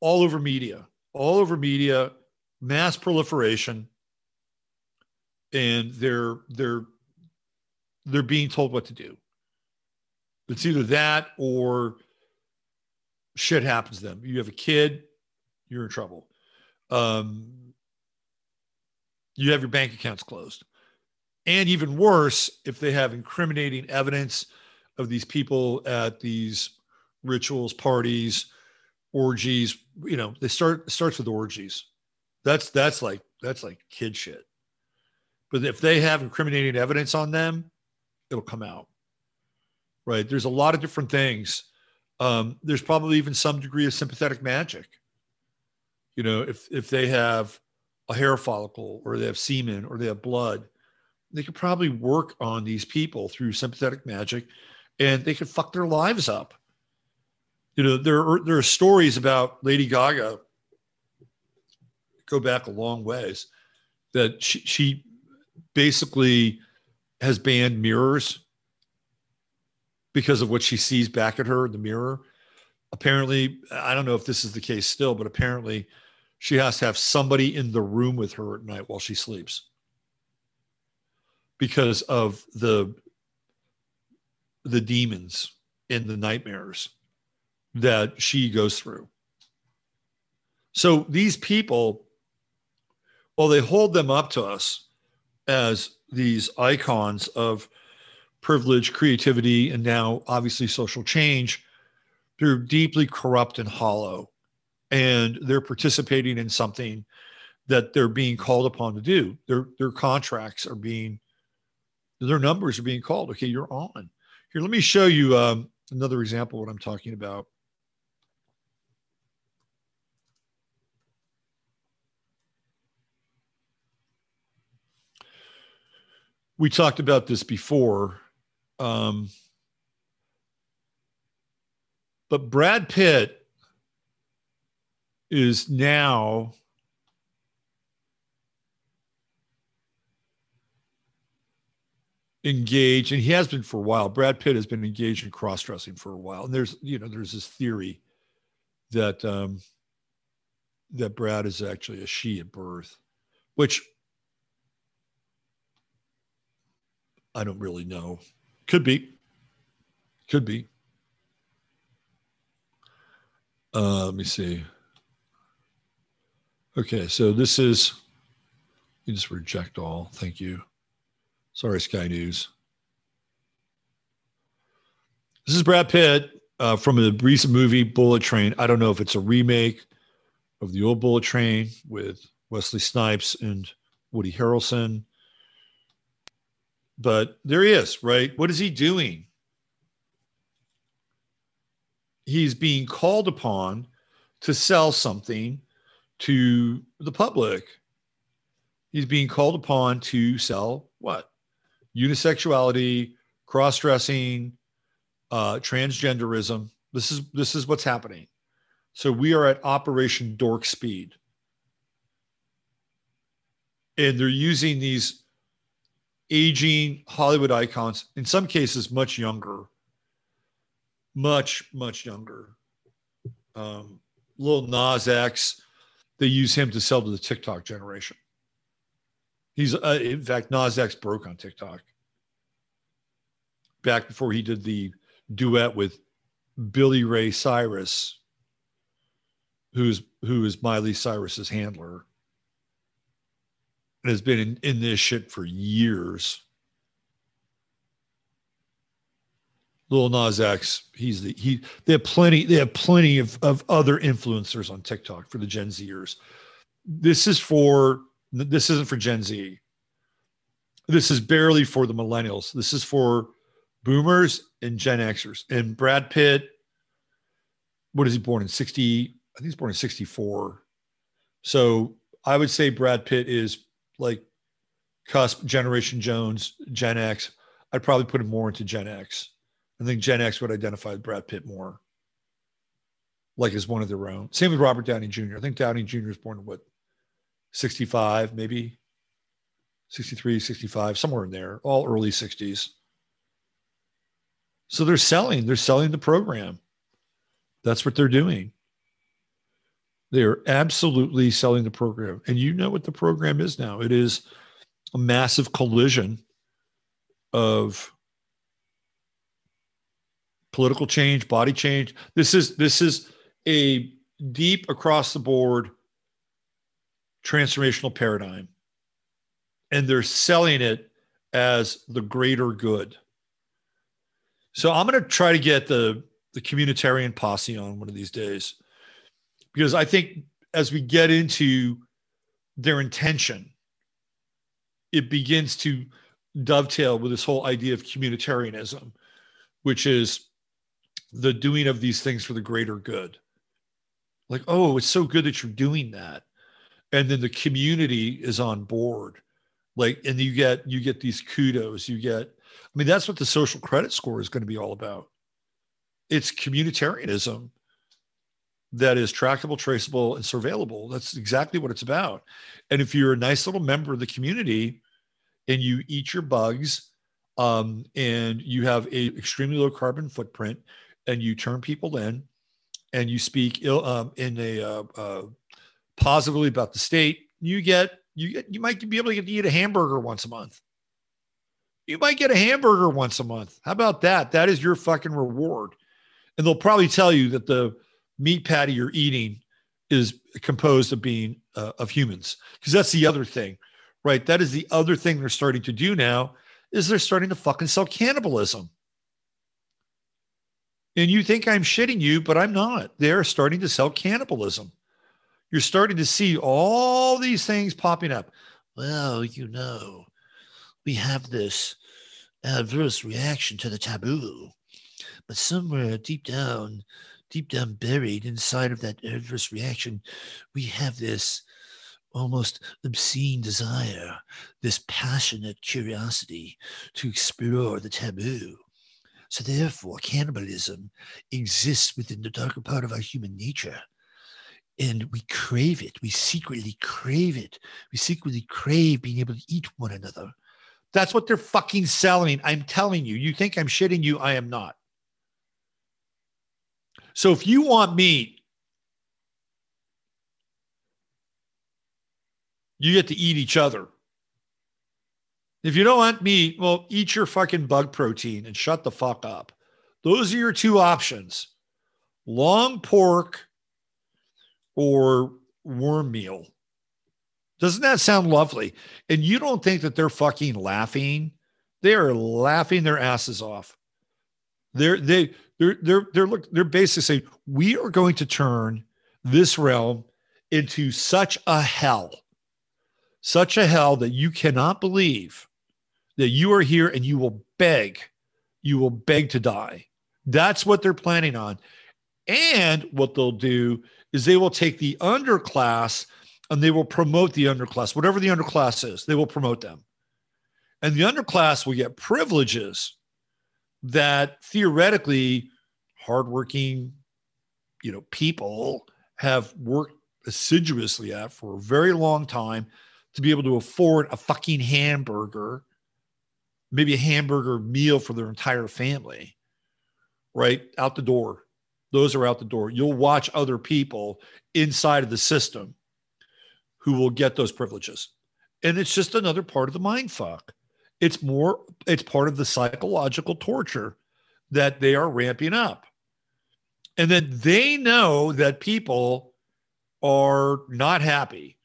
all over media, all over media, mass proliferation, and they're they're they're being told what to do. It's either that or shit happens to them. You have a kid, you're in trouble. Um, you have your bank accounts closed. And even worse, if they have incriminating evidence of these people at these rituals, parties, orgies. You know, they start starts with orgies. That's that's like that's like kid shit. But if they have incriminating evidence on them, it'll come out. Right? There's a lot of different things. Um, there's probably even some degree of sympathetic magic. You know, if if they have a hair follicle or they have semen or they have blood, they could probably work on these people through sympathetic magic and they could fuck their lives up you know there are there are stories about Lady Gaga go back a long ways that she, she basically has banned mirrors because of what she sees back at her in the mirror. Apparently, I don't know if this is the case still, but apparently she has to have somebody in the room with her at night while she sleeps because of the the demons in the nightmares that she goes through. So these people, well, they hold them up to us as these icons of privilege, creativity, and now obviously social change. They're deeply corrupt and hollow. and they're participating in something that they're being called upon to do. Their their contracts are being their numbers are being called. Okay, you're on. Here, let me show you um, another example of what I'm talking about. We talked about this before. Um, but Brad Pitt is now engaged and he has been for a while brad pitt has been engaged in cross-dressing for a while and there's you know there's this theory that um that brad is actually a she at birth which i don't really know could be could be uh let me see okay so this is you just reject all thank you Sorry, Sky News. This is Brad Pitt uh, from a recent movie, Bullet Train. I don't know if it's a remake of the old Bullet Train with Wesley Snipes and Woody Harrelson. But there he is, right? What is he doing? He's being called upon to sell something to the public. He's being called upon to sell what? unisexuality, cross dressing, uh, transgenderism. This is this is what's happening. So we are at Operation Dork Speed, and they're using these aging Hollywood icons, in some cases much younger, much much younger. Um, Lil Nas X, they use him to sell to the TikTok generation. He's, uh, in fact, Nas X broke on TikTok back before he did the duet with Billy Ray Cyrus, who's who is Miley Cyrus's handler, and has been in, in this shit for years. Lil Nas X, he's the he. They have plenty. They have plenty of of other influencers on TikTok for the Gen Zers. This is for this isn't for Gen Z. This is barely for the millennials. This is for boomers and Gen Xers. And Brad Pitt, what is he born in 60? I think he's born in 64. So I would say Brad Pitt is like cusp generation Jones, Gen X. I'd probably put him more into Gen X. I think Gen X would identify Brad Pitt more, like as one of their own. Same with Robert Downey Jr. I think Downey Jr. is born in what 65, maybe 63, 65, somewhere in there, all early 60s. So they're selling, they're selling the program. That's what they're doing. They are absolutely selling the program. And you know what the program is now it is a massive collision of political change, body change. This is this is a deep across the board transformational paradigm. And they're selling it as the greater good. So I'm going to try to get the, the communitarian posse on one of these days because I think as we get into their intention, it begins to dovetail with this whole idea of communitarianism, which is the doing of these things for the greater good. Like, oh, it's so good that you're doing that. And then the community is on board. Like and you get you get these kudos. You get i mean that's what the social credit score is going to be all about. It's communitarianism that is trackable traceable and surveillable that's exactly what it's about and if you're a nice little member of the community and you eat your bugs um, and you have a extremely low carbon footprint and you turn people in and you speak Ill, um, in a uh, uh, positively about the state, you get you get you might be able to get to eat a hamburger once a month. You might get a hamburger once a month. How about that? That is your fucking reward. And they'll probably tell you that the meat patty you're eating is composed of being uh, of humans because that's the other thing, right? That is the other thing they're starting to do now is they're starting to fucking sell cannibalism. And you think I'm shitting you, but I'm not. They're starting to sell cannibalism you're starting to see all these things popping up. Well, you know, we have this adverse reaction to the taboo, but somewhere deep down, deep down buried inside of that adverse reaction, we have this almost obscene desire, this passionate curiosity to explore the taboo. So, therefore, cannibalism exists within the darker part of our human nature. And we crave it. We secretly crave it. We secretly crave being able to eat one another. That's what they're fucking selling. I'm telling you. You think I'm shitting you? I am not. So if you want meat, you get to eat each other. If you don't want meat, well, eat your fucking bug protein and shut the fuck up. Those are your two options long pork or worm meal. Doesn't that sound lovely? And you don't think that they're fucking laughing? They are laughing their asses off. They're they they're they're they're look they're basically saying we are going to turn this realm into such a hell, such a hell that you cannot believe that you are here and you will beg, you will beg to die. That's what they're planning on. And what they'll do is they will take the underclass and they will promote the underclass, whatever the underclass is, they will promote them. And the underclass will get privileges that theoretically hardworking, you know, people have worked assiduously at for a very long time to be able to afford a fucking hamburger, maybe a hamburger meal for their entire family, right? Out the door. Those are out the door. You'll watch other people inside of the system who will get those privileges. And it's just another part of the mind fuck. It's more, it's part of the psychological torture that they are ramping up. And then they know that people are not happy,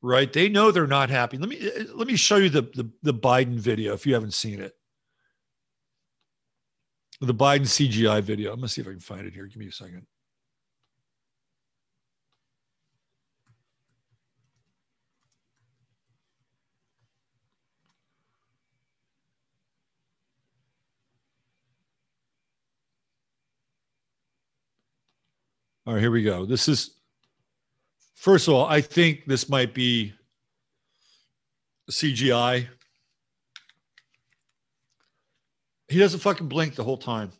right? They know they're not happy. Let me let me show you the, the, the Biden video if you haven't seen it. The Biden CGI video. I'm gonna see if I can find it here. Give me a second. All right, here we go. This is, first of all, I think this might be CGI. He doesn't fucking blink the whole time.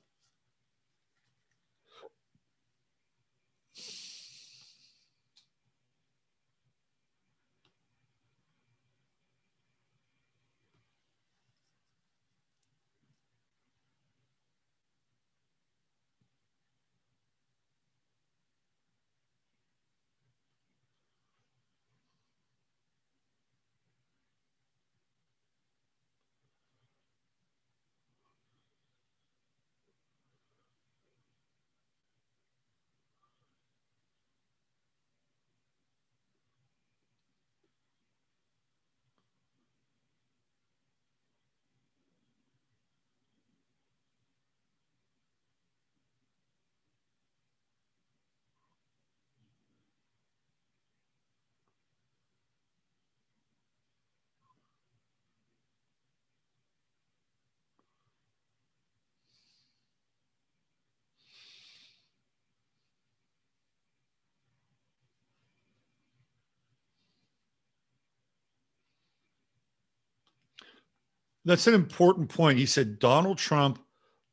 That's an important point. He said Donald Trump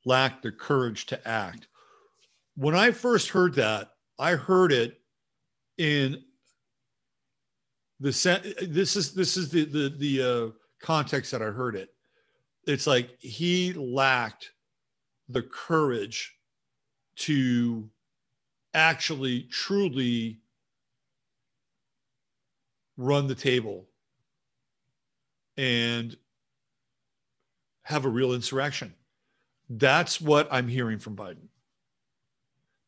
lacked the courage to act. When I first heard that, I heard it in the this is this is the the the uh, context that I heard it. It's like he lacked the courage to actually truly run the table and have a real insurrection. That's what I'm hearing from Biden.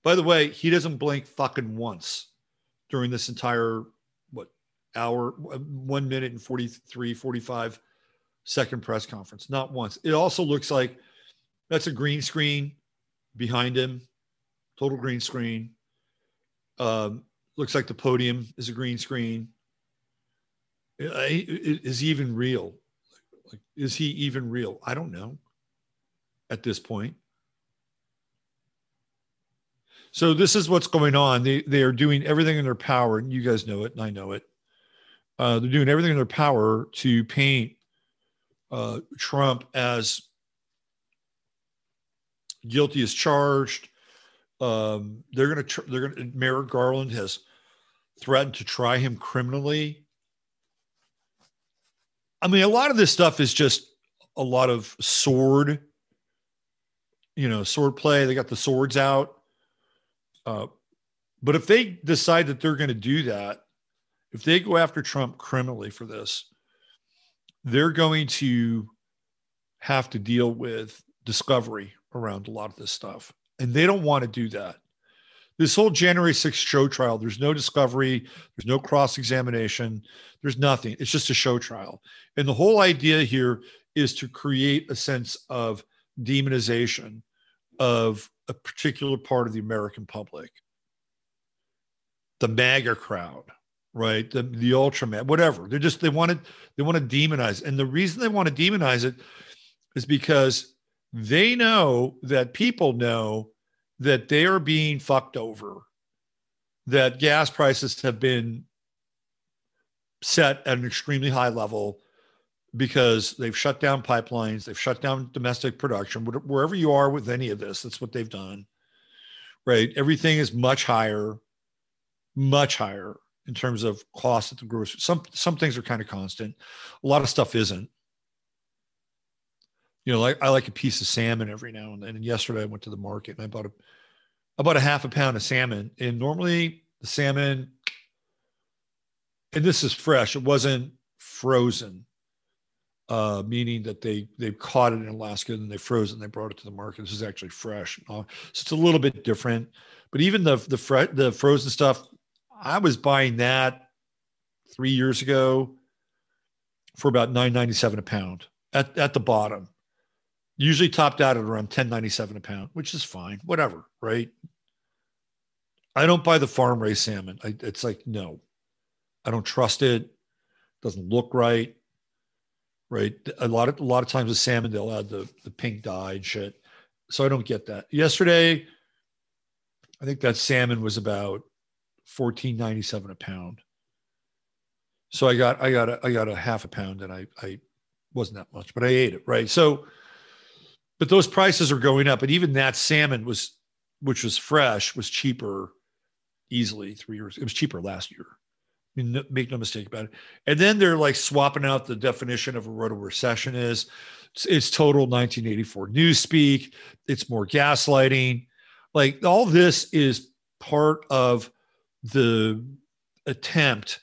By the way, he doesn't blink fucking once during this entire, what, hour, one minute and 43, 45 second press conference. Not once. It also looks like that's a green screen behind him, total green screen. Um, looks like the podium is a green screen. Is he even real? Like, is he even real? I don't know at this point. So this is what's going on. They they are doing everything in their power, and you guys know it, and I know it. Uh, they're doing everything in their power to paint uh, Trump as guilty as charged. Um, they're going to tr- they're going to Merrick Garland has threatened to try him criminally. I mean, a lot of this stuff is just a lot of sword, you know, sword play. They got the swords out. Uh, but if they decide that they're going to do that, if they go after Trump criminally for this, they're going to have to deal with discovery around a lot of this stuff. And they don't want to do that. This whole January 6th show trial, there's no discovery, there's no cross examination, there's nothing. It's just a show trial. And the whole idea here is to create a sense of demonization of a particular part of the American public. The MAGA crowd, right? The the ultraman, whatever. They're just they want to they want to demonize. And the reason they want to demonize it is because they know that people know that they are being fucked over, that gas prices have been set at an extremely high level because they've shut down pipelines, they've shut down domestic production, wherever you are with any of this, that's what they've done. Right. Everything is much higher, much higher in terms of cost at the grocery. Some some things are kind of constant. A lot of stuff isn't. You know, like I like a piece of salmon every now and then. And yesterday I went to the market and I bought a about a half a pound of salmon. And normally the salmon, and this is fresh, it wasn't frozen uh, meaning that they they caught it in Alaska and they froze it and they brought it to the market. This is actually fresh, so it's a little bit different. But even the the fre- the frozen stuff, I was buying that three years ago for about nine ninety seven a pound at at the bottom. Usually topped out at around ten ninety seven a pound, which is fine, whatever, right? I don't buy the farm raised salmon. I, it's like no, I don't trust it. Doesn't look right right? A lot of a lot of times with salmon, they'll add the the pink dye and shit. So I don't get that. Yesterday, I think that salmon was about fourteen ninety seven a pound. So I got I got a, I got a half a pound and I I wasn't that much, but I ate it right. So, but those prices are going up, and even that salmon was, which was fresh, was cheaper easily three years. It was cheaper last year make no mistake about it. And then they're like swapping out the definition of what a recession is. It's, it's total 1984 newspeak. It's more gaslighting. Like all this is part of the attempt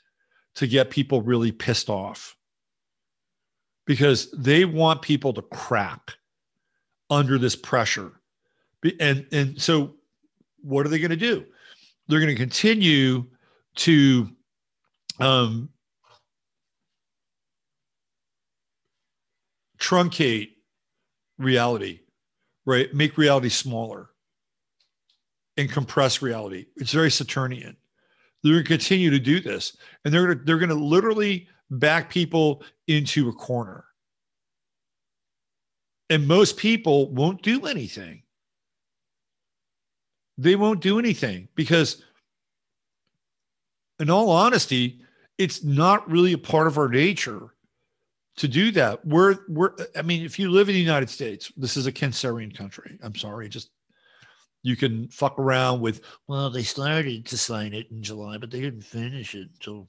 to get people really pissed off because they want people to crack under this pressure. And, and so what are they going to do? They're going to continue to um, truncate reality, right? Make reality smaller and compress reality. It's very Saturnian. They're going to continue to do this, and they're going to, they're going to literally back people into a corner. And most people won't do anything. They won't do anything because, in all honesty, it's not really a part of our nature to do that. We're we're I mean, if you live in the United States, this is a cancerian country. I'm sorry, just you can fuck around with well they started to sign it in july but they didn't finish it until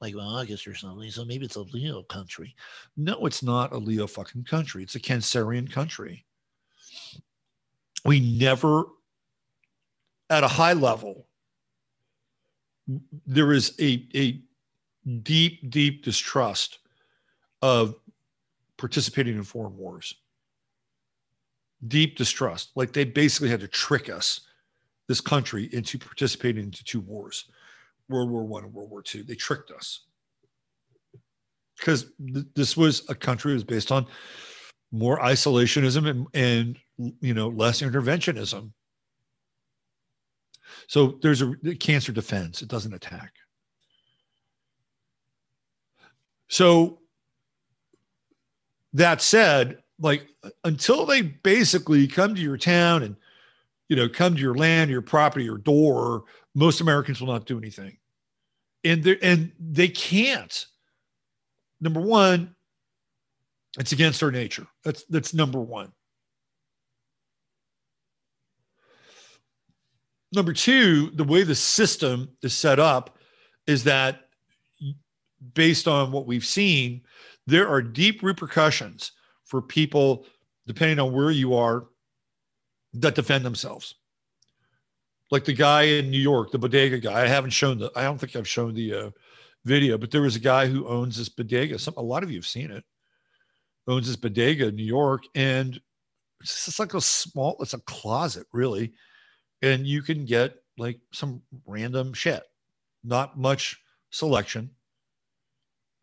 like august or something so maybe it's a leo country. No it's not a leo fucking country. It's a cancerian country. We never at a high level there is a, a deep, deep distrust of participating in foreign wars. Deep distrust. Like they basically had to trick us, this country, into participating into two wars World War One and World War Two. They tricked us. Because th- this was a country that was based on more isolationism and, and you know less interventionism So there's a cancer defense, it doesn't attack. So that said, like until they basically come to your town and you know come to your land, your property, your door, most Americans will not do anything. And they and they can't. Number one, it's against our nature. That's that's number one. Number two, the way the system is set up is that based on what we've seen, there are deep repercussions for people, depending on where you are, that defend themselves. Like the guy in New York, the bodega guy. I haven't shown the. I don't think I've shown the uh, video, but there was a guy who owns this bodega. Some a lot of you have seen it. Owns this bodega in New York, and it's just like a small. It's a closet, really, and you can get like some random shit. Not much selection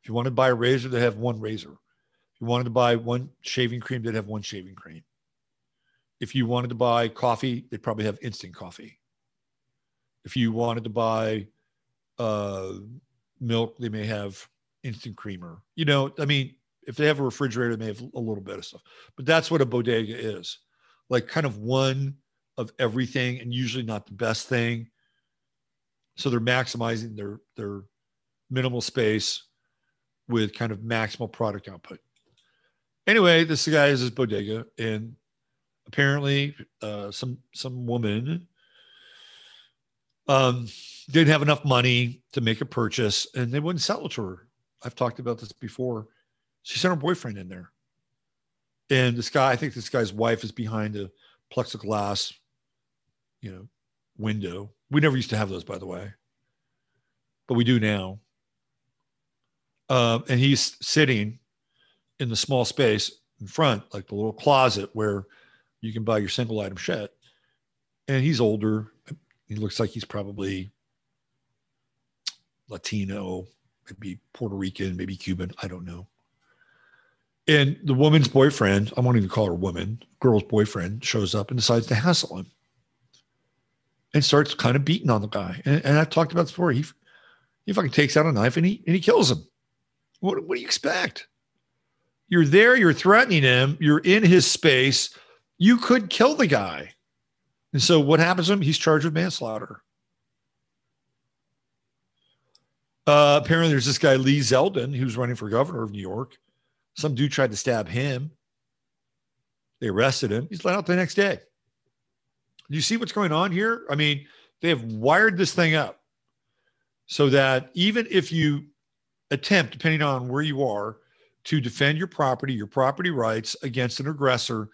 if you want to buy a razor, they have one razor. You wanted to buy one shaving cream, they'd have one shaving cream. If you wanted to buy coffee, they'd probably have instant coffee. If you wanted to buy uh, milk, they may have instant creamer. You know, I mean, if they have a refrigerator, they may have a little bit of stuff. But that's what a bodega is like kind of one of everything and usually not the best thing. So they're maximizing their their minimal space with kind of maximal product output. Anyway, this guy is his bodega, and apparently, uh, some some woman um, didn't have enough money to make a purchase, and they wouldn't sell it to her. I've talked about this before. She sent her boyfriend in there, and this guy, I think this guy's wife is behind a plexiglass, you know, window. We never used to have those, by the way, but we do now uh, and he's sitting in the small space in front, like the little closet where you can buy your single item shit. And he's older. He looks like he's probably Latino, maybe Puerto Rican, maybe Cuban. I don't know. And the woman's boyfriend, I won't even call her woman, girl's boyfriend shows up and decides to hassle him and starts kind of beating on the guy. And, and I've talked about this before. He, he fucking takes out a knife and he, and he kills him. What, what do you expect? You're there, you're threatening him, you're in his space. You could kill the guy. And so what happens to him? He's charged with manslaughter. Uh, apparently, there's this guy, Lee Zeldin, who's running for governor of New York. Some dude tried to stab him. They arrested him. He's let out the next day. Do you see what's going on here? I mean, they have wired this thing up so that even if you attempt, depending on where you are, to defend your property, your property rights against an aggressor,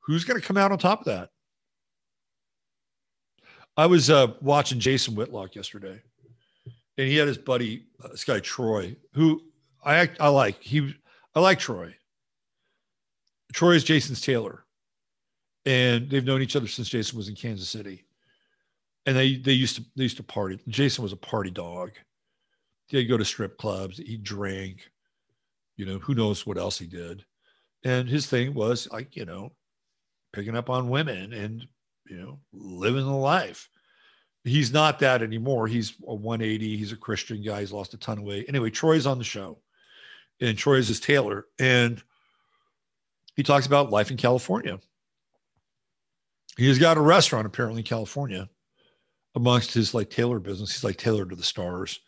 who's going to come out on top of that? I was uh, watching Jason Whitlock yesterday, and he had his buddy, uh, this guy Troy, who I I like. He I like Troy. Troy is Jason's tailor, and they've known each other since Jason was in Kansas City, and they they used to they used to party. Jason was a party dog, he'd go to strip clubs, he drank, you know, who knows what else he did. And his thing was like, you know, picking up on women and, you know, living the life. He's not that anymore. He's a 180. He's a Christian guy. He's lost a ton of weight. Anyway, Troy's on the show, and Troy is his tailor. And he talks about life in California. He's got a restaurant apparently in California amongst his like tailor business. He's like tailored to the stars.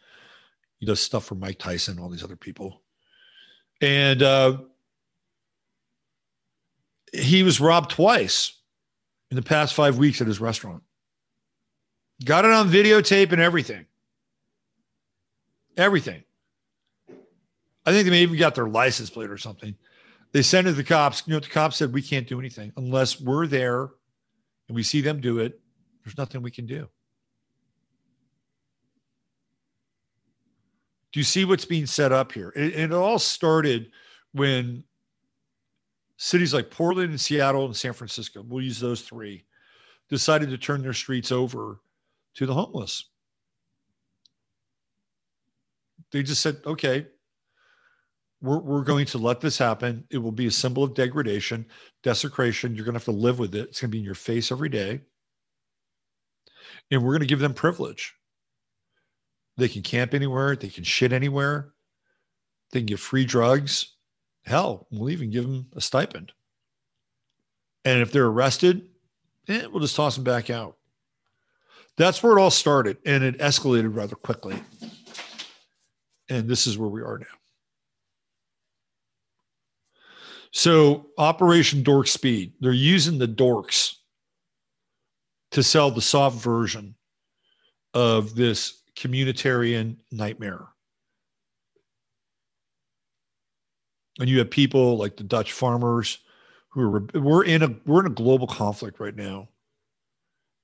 He does stuff for Mike Tyson, all these other people. And uh, he was robbed twice in the past five weeks at his restaurant. Got it on videotape and everything. Everything. I think they may even got their license plate or something. They sent it to the cops. You know, the cops said, we can't do anything unless we're there and we see them do it. There's nothing we can do. Do you see what's being set up here? It, it all started when cities like Portland and Seattle and San Francisco, we'll use those three, decided to turn their streets over to the homeless. They just said, okay, we're, we're going to let this happen. It will be a symbol of degradation, desecration. You're going to have to live with it. It's going to be in your face every day. And we're going to give them privilege. They can camp anywhere, they can shit anywhere, they can get free drugs. Hell, we'll even give them a stipend. And if they're arrested, eh, we'll just toss them back out. That's where it all started, and it escalated rather quickly. And this is where we are now. So, Operation Dork Speed, they're using the dorks to sell the soft version of this communitarian nightmare. And you have people like the Dutch farmers who are we're in a we're in a global conflict right now.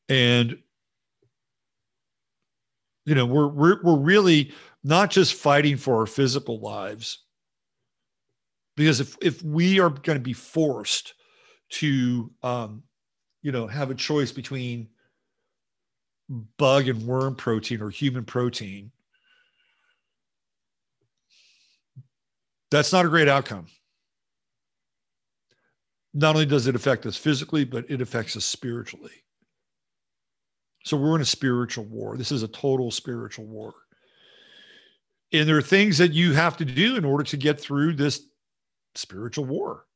And you know, we're we're we're really not just fighting for our physical lives. Because if if we are going to be forced to um, you know, have a choice between bug and worm protein or human protein, that's not a great outcome. Not only does it affect us physically, but it affects us spiritually. So we're in a spiritual war. This is a total spiritual war. And there are things that you have to do in order to get through this spiritual war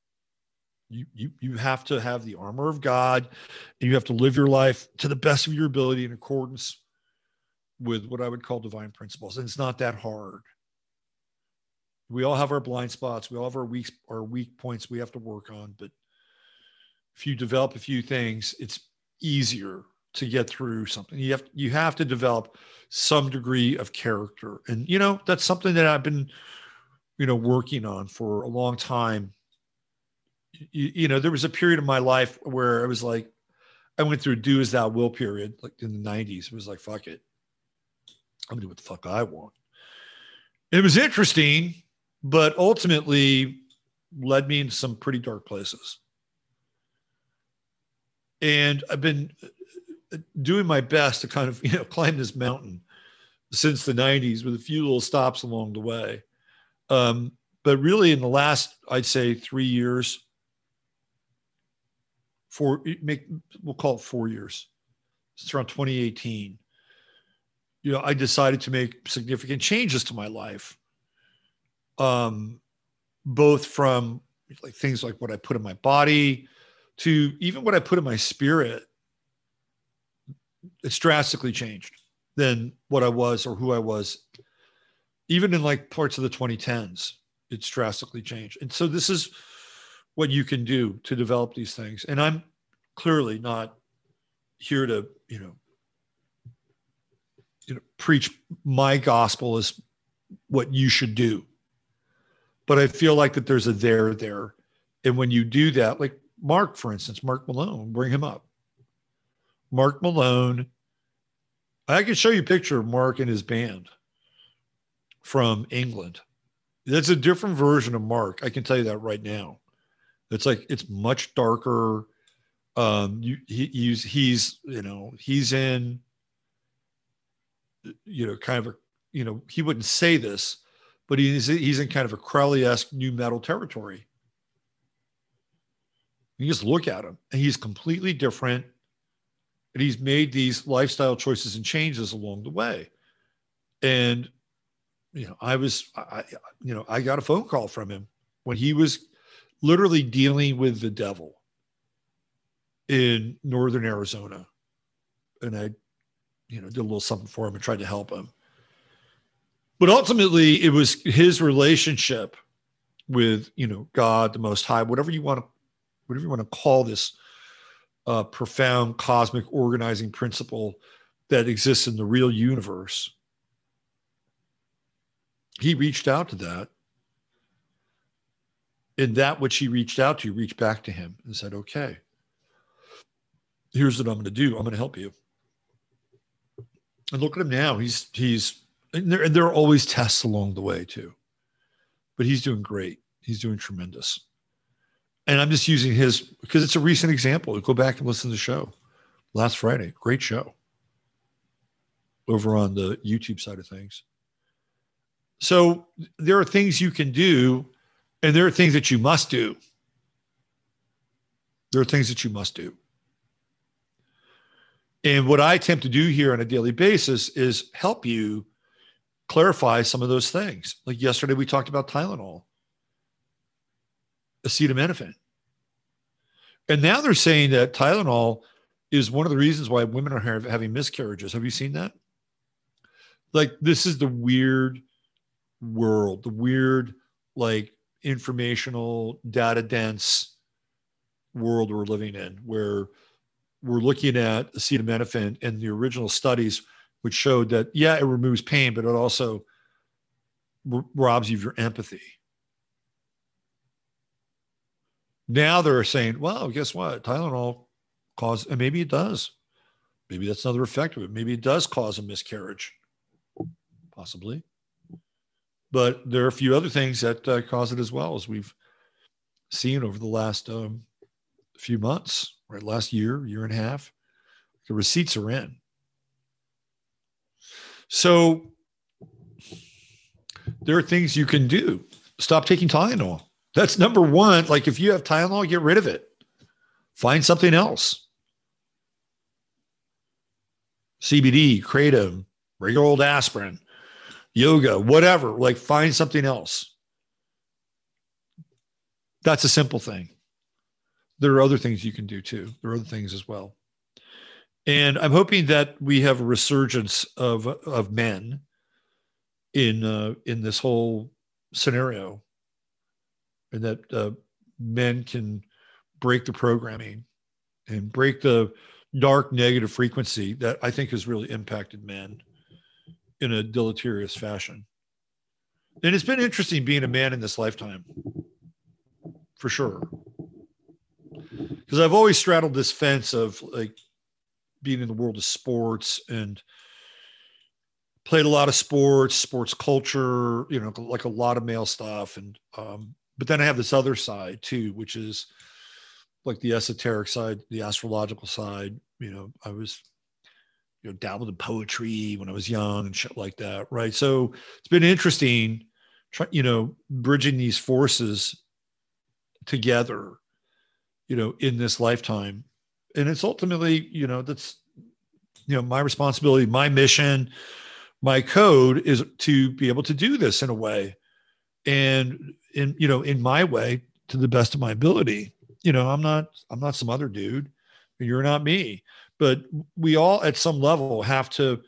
you, you you have to have the armor of God and you have to live your life to the best of your ability in accordance with what I would call divine principles. And it's not that hard. We all have our blind spots. We all have our weak our weak points we have to work on. But if you develop a few things, it's easier to get through something. You have you have to develop some degree of character. And you know, that's something that I've been, you know, working on for a long time you, you, know, there was a period of my life where I was like, I went through do as thou will period, like in the 90s. It was like, fuck it. I'm gonna do what the fuck I want. It was interesting, but ultimately led me into some pretty dark places. And I've been uh, doing my best to kind of, you know, climb this mountain since the 90s with a few little stops along the way. Um, but really, in the last, I'd say, three years, four make we'll call it four years. It's around 2018 you know i decided to make significant changes to my life um both from like things like what i put in my body to even what i put in my spirit. It's drastically changed than what i was or who i was. Even in like parts of the 2010s it's drastically changed. And so this is what you can do to develop these things. And I'm clearly not here to, you know, you know, preach my gospel as what you should do. But I feel like that there's a there there. And when you do that, like Mark, for instance, Mark Malone, bring him up. Mark Malone, I can show you a picture of Mark and his band from England. That's a different version of Mark. I can tell you that right now. It's like it's much darker. Um, you, he, he's he's you know he's in you know kind of a you know he wouldn't say this, but he's he's in kind of a Crowley-esque new metal territory. You just look at him, and he's completely different. And he's made these lifestyle choices and changes along the way. And you know, I was, I, you know, I got a phone call from him when he was literally dealing with the devil in northern Arizona. And I, you know, did a little something for him and tried to help him. But ultimately, it was his relationship with, you know, God, the Most High, whatever you want to, whatever you want to call this uh, profound cosmic organizing principle that exists in the real universe. He reached out to that and that which he reached out to reached back to him and said, okay, here's what I'm going to do. I'm going to help you. And look at him now. He's, he's, and there, and there are always tests along the way too, but he's doing great. He's doing tremendous. And I'm just using his, because it's a recent example. Go back and listen to the show last Friday. Great show over on the YouTube side of things. So there are things you can do and there are things that you must do. There are things that you must do. And what I attempt to do here on a daily basis is help you clarify some of those things. Like yesterday, we talked about Tylenol, acetaminophen. And now they're saying that Tylenol is one of the reasons why women are having miscarriages. Have you seen that? Like, this is the weird world, the weird, like, informational, data dense world we're living in, where we're looking at acetaminophen and the original studies, which showed that, yeah, it removes pain, but it also robs you of your empathy. Now they're saying, well, guess what? Tylenol cause, and maybe it does. Maybe that's another effect of it. Maybe it does cause a miscarriage, possibly. But there are a few other things that uh, cause it as well, as we've seen over the last um, few months, right? Last year, year and a half. The receipts are in. So there are things you can do. Stop taking Tylenol. That's number one. Like if you have Tylenol, get rid of it. Find something else. CBD, kratom, regular old aspirin, yoga, whatever. Like find something else. That's a simple thing. There are other things you can do too. There are other things as well. And I'm hoping that we have a resurgence of of men in uh, in this whole scenario, and that uh, men can break the programming and break the dark negative frequency that I think has really impacted men in a deleterious fashion. And it's been interesting being a man in this lifetime, for sure. Because I've always straddled this fence of like being in the world of sports and played a lot of sports, sports culture, you know, like a lot of male stuff. And, um, but then I have this other side too, which is like the esoteric side, the astrological side. You know, I was, you know, dabbled in poetry when I was young and shit like that. Right. So it's been interesting, try, you know, bridging these forces together, you know, in this lifetime. And it's ultimately, you know, that's, you know, my responsibility, my mission, my code is to be able to do this in a way and in, you know, in my way to the best of my ability you know, I'm not I'm not some other dude. You're not me. But we all at some level have to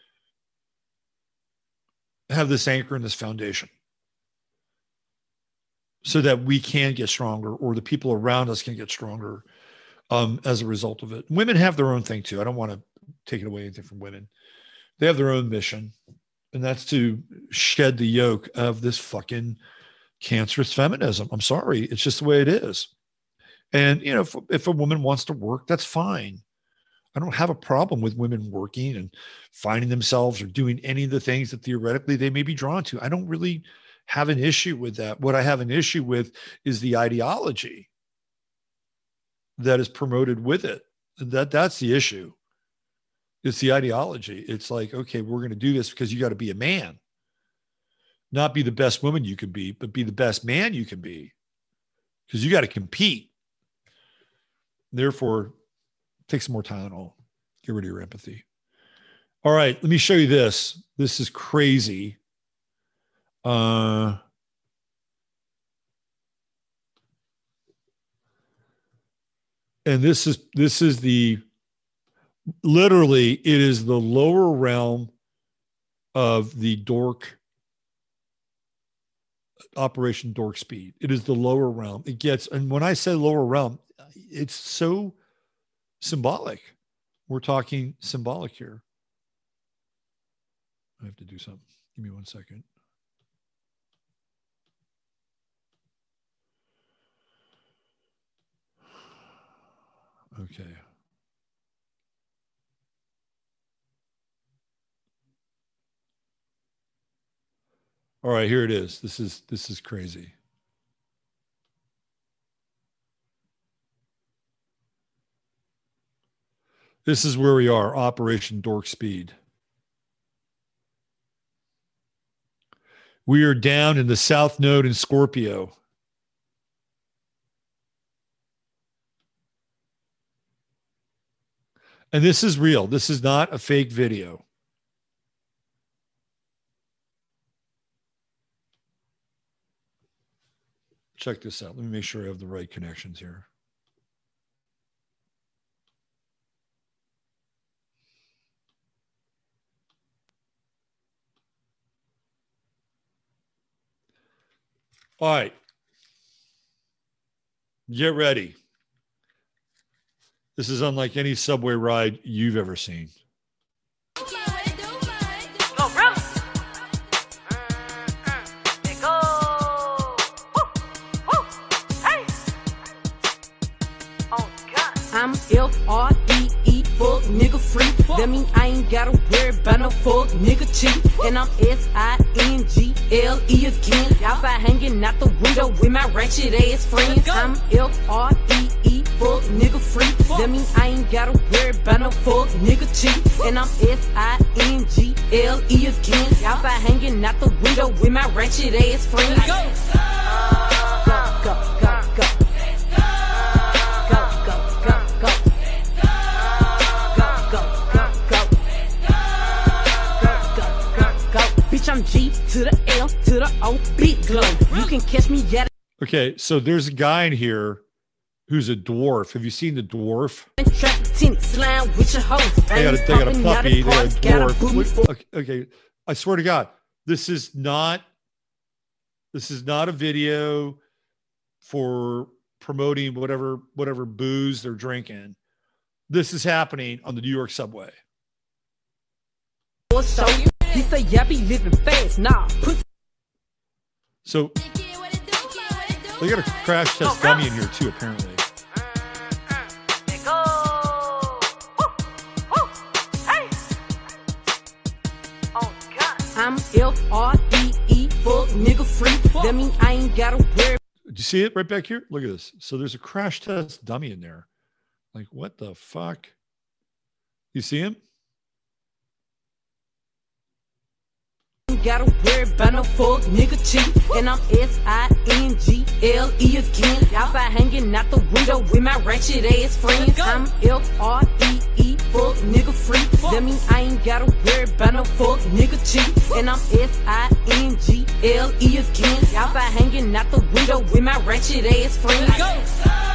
have this anchor and this foundation so that we can get stronger or the people around us can get stronger um, as a result of it. Women have their own thing too. I don't want to take it away anything from women. They have their own mission, and that's to shed the yoke of this fucking cancerous feminism. I'm sorry. It's just the way it is. And you know, if, if a woman wants to work, that's fine. I don't have a problem with women working and finding themselves or doing any of the things that theoretically they may be drawn to. I don't really have an issue with that. What I have an issue with is the ideology that is promoted with it. That that's the issue. It's the ideology. It's like, okay, we're going to do this because you got to be a man. Not be the best woman you can be, but be the best man you can be. Because you got to compete. Therefore, take some more Tylenol. Get rid of your empathy. All right, let me show you this. This is crazy. Uh, and this is this is the literally it is the lower realm of the dork operation dork speed it is the lower realm it gets and when i say lower realm it's so symbolic. We're talking symbolic here. I have to do something. Give me one second. Okay. All right, here it is. This is this is crazy. This is where we are, Operation Dork Speed. We are down in the South Node in Scorpio. And this is real. This is not a fake video. Check this out. Let me make sure I have the right connections here. All right. Get ready. This is unlike any subway ride you've ever seen. Fuck nigga free. That mean I ain't gotta worry about no fuck nigga cheat. And I'm S I N G L E again. Outside hanging out the window with my ratchet ass friends. I'm F R E E, fuck nigga free. That mean I ain't gotta worry about no fuck nigga cheat. And I'm S I N G L E again. Outside hanging out the window with my ratchet ass friends. Bitch, I'm G to the L to the O, big glow. You can catch me at Okay, so there's a guy in here who's a dwarf. Have you seen the dwarf? a traffic tenant, slime with your hoes. They got a, they got a puppy. They got a dwarf. booty Wait, for- Okay, okay, I swear to God, this is not. This is not a video for promoting whatever whatever booze they're drinking. This is happening on the New York subway. So he say, yeah, be living fast. Nah, pussy So they got a crash test oh, dummy in here too, apparently. Oh, I'm F R E E, fuck nigga free. That mean I ain't gotta worry Do you see it right back here? Look at this. So there's a crash test dummy in there. Like, what the fuck? You see him? Gotta worry about no fuck nigga cheat. And I'm S I N G L E again. Outside hanging out the window with my ratchet ass friends. I'm F R E E, fuck nigga free. That mean I ain't gotta worry about no fuck nigga cheat. And I'm S I N G L E again. Outside hanging out the window with my ratchet ass friends.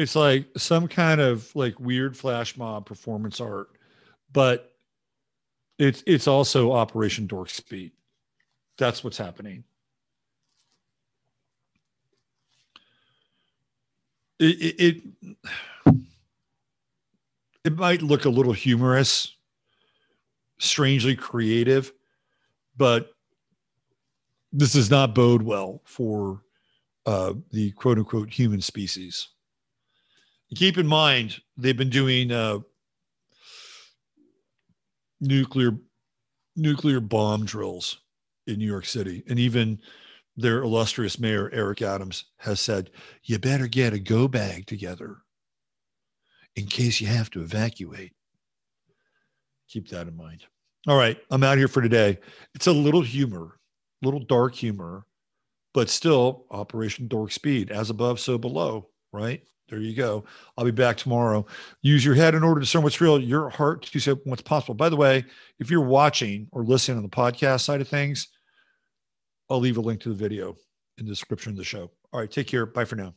It's like some kind of like weird flash mob performance art, but it's it's also Operation Dork Speed. That's what's happening. It, it it it might look a little humorous, strangely creative, but this does not bode well for uh, the quote unquote human species. Keep in mind, they've been doing uh, nuclear nuclear bomb drills in New York City, and even their illustrious mayor Eric Adams has said, "You better get a go bag together in case you have to evacuate." Keep that in mind. All right, I'm out here for today. It's a little humor, little dark humor, but still Operation Dork Speed, as above, so below. Right there, you go. I'll be back tomorrow. Use your head in order to discern what's real, your heart to say what's possible. By the way, if you're watching or listening on the podcast side of things, I'll leave a link to the video in the description of the show. All right, take care. Bye for now.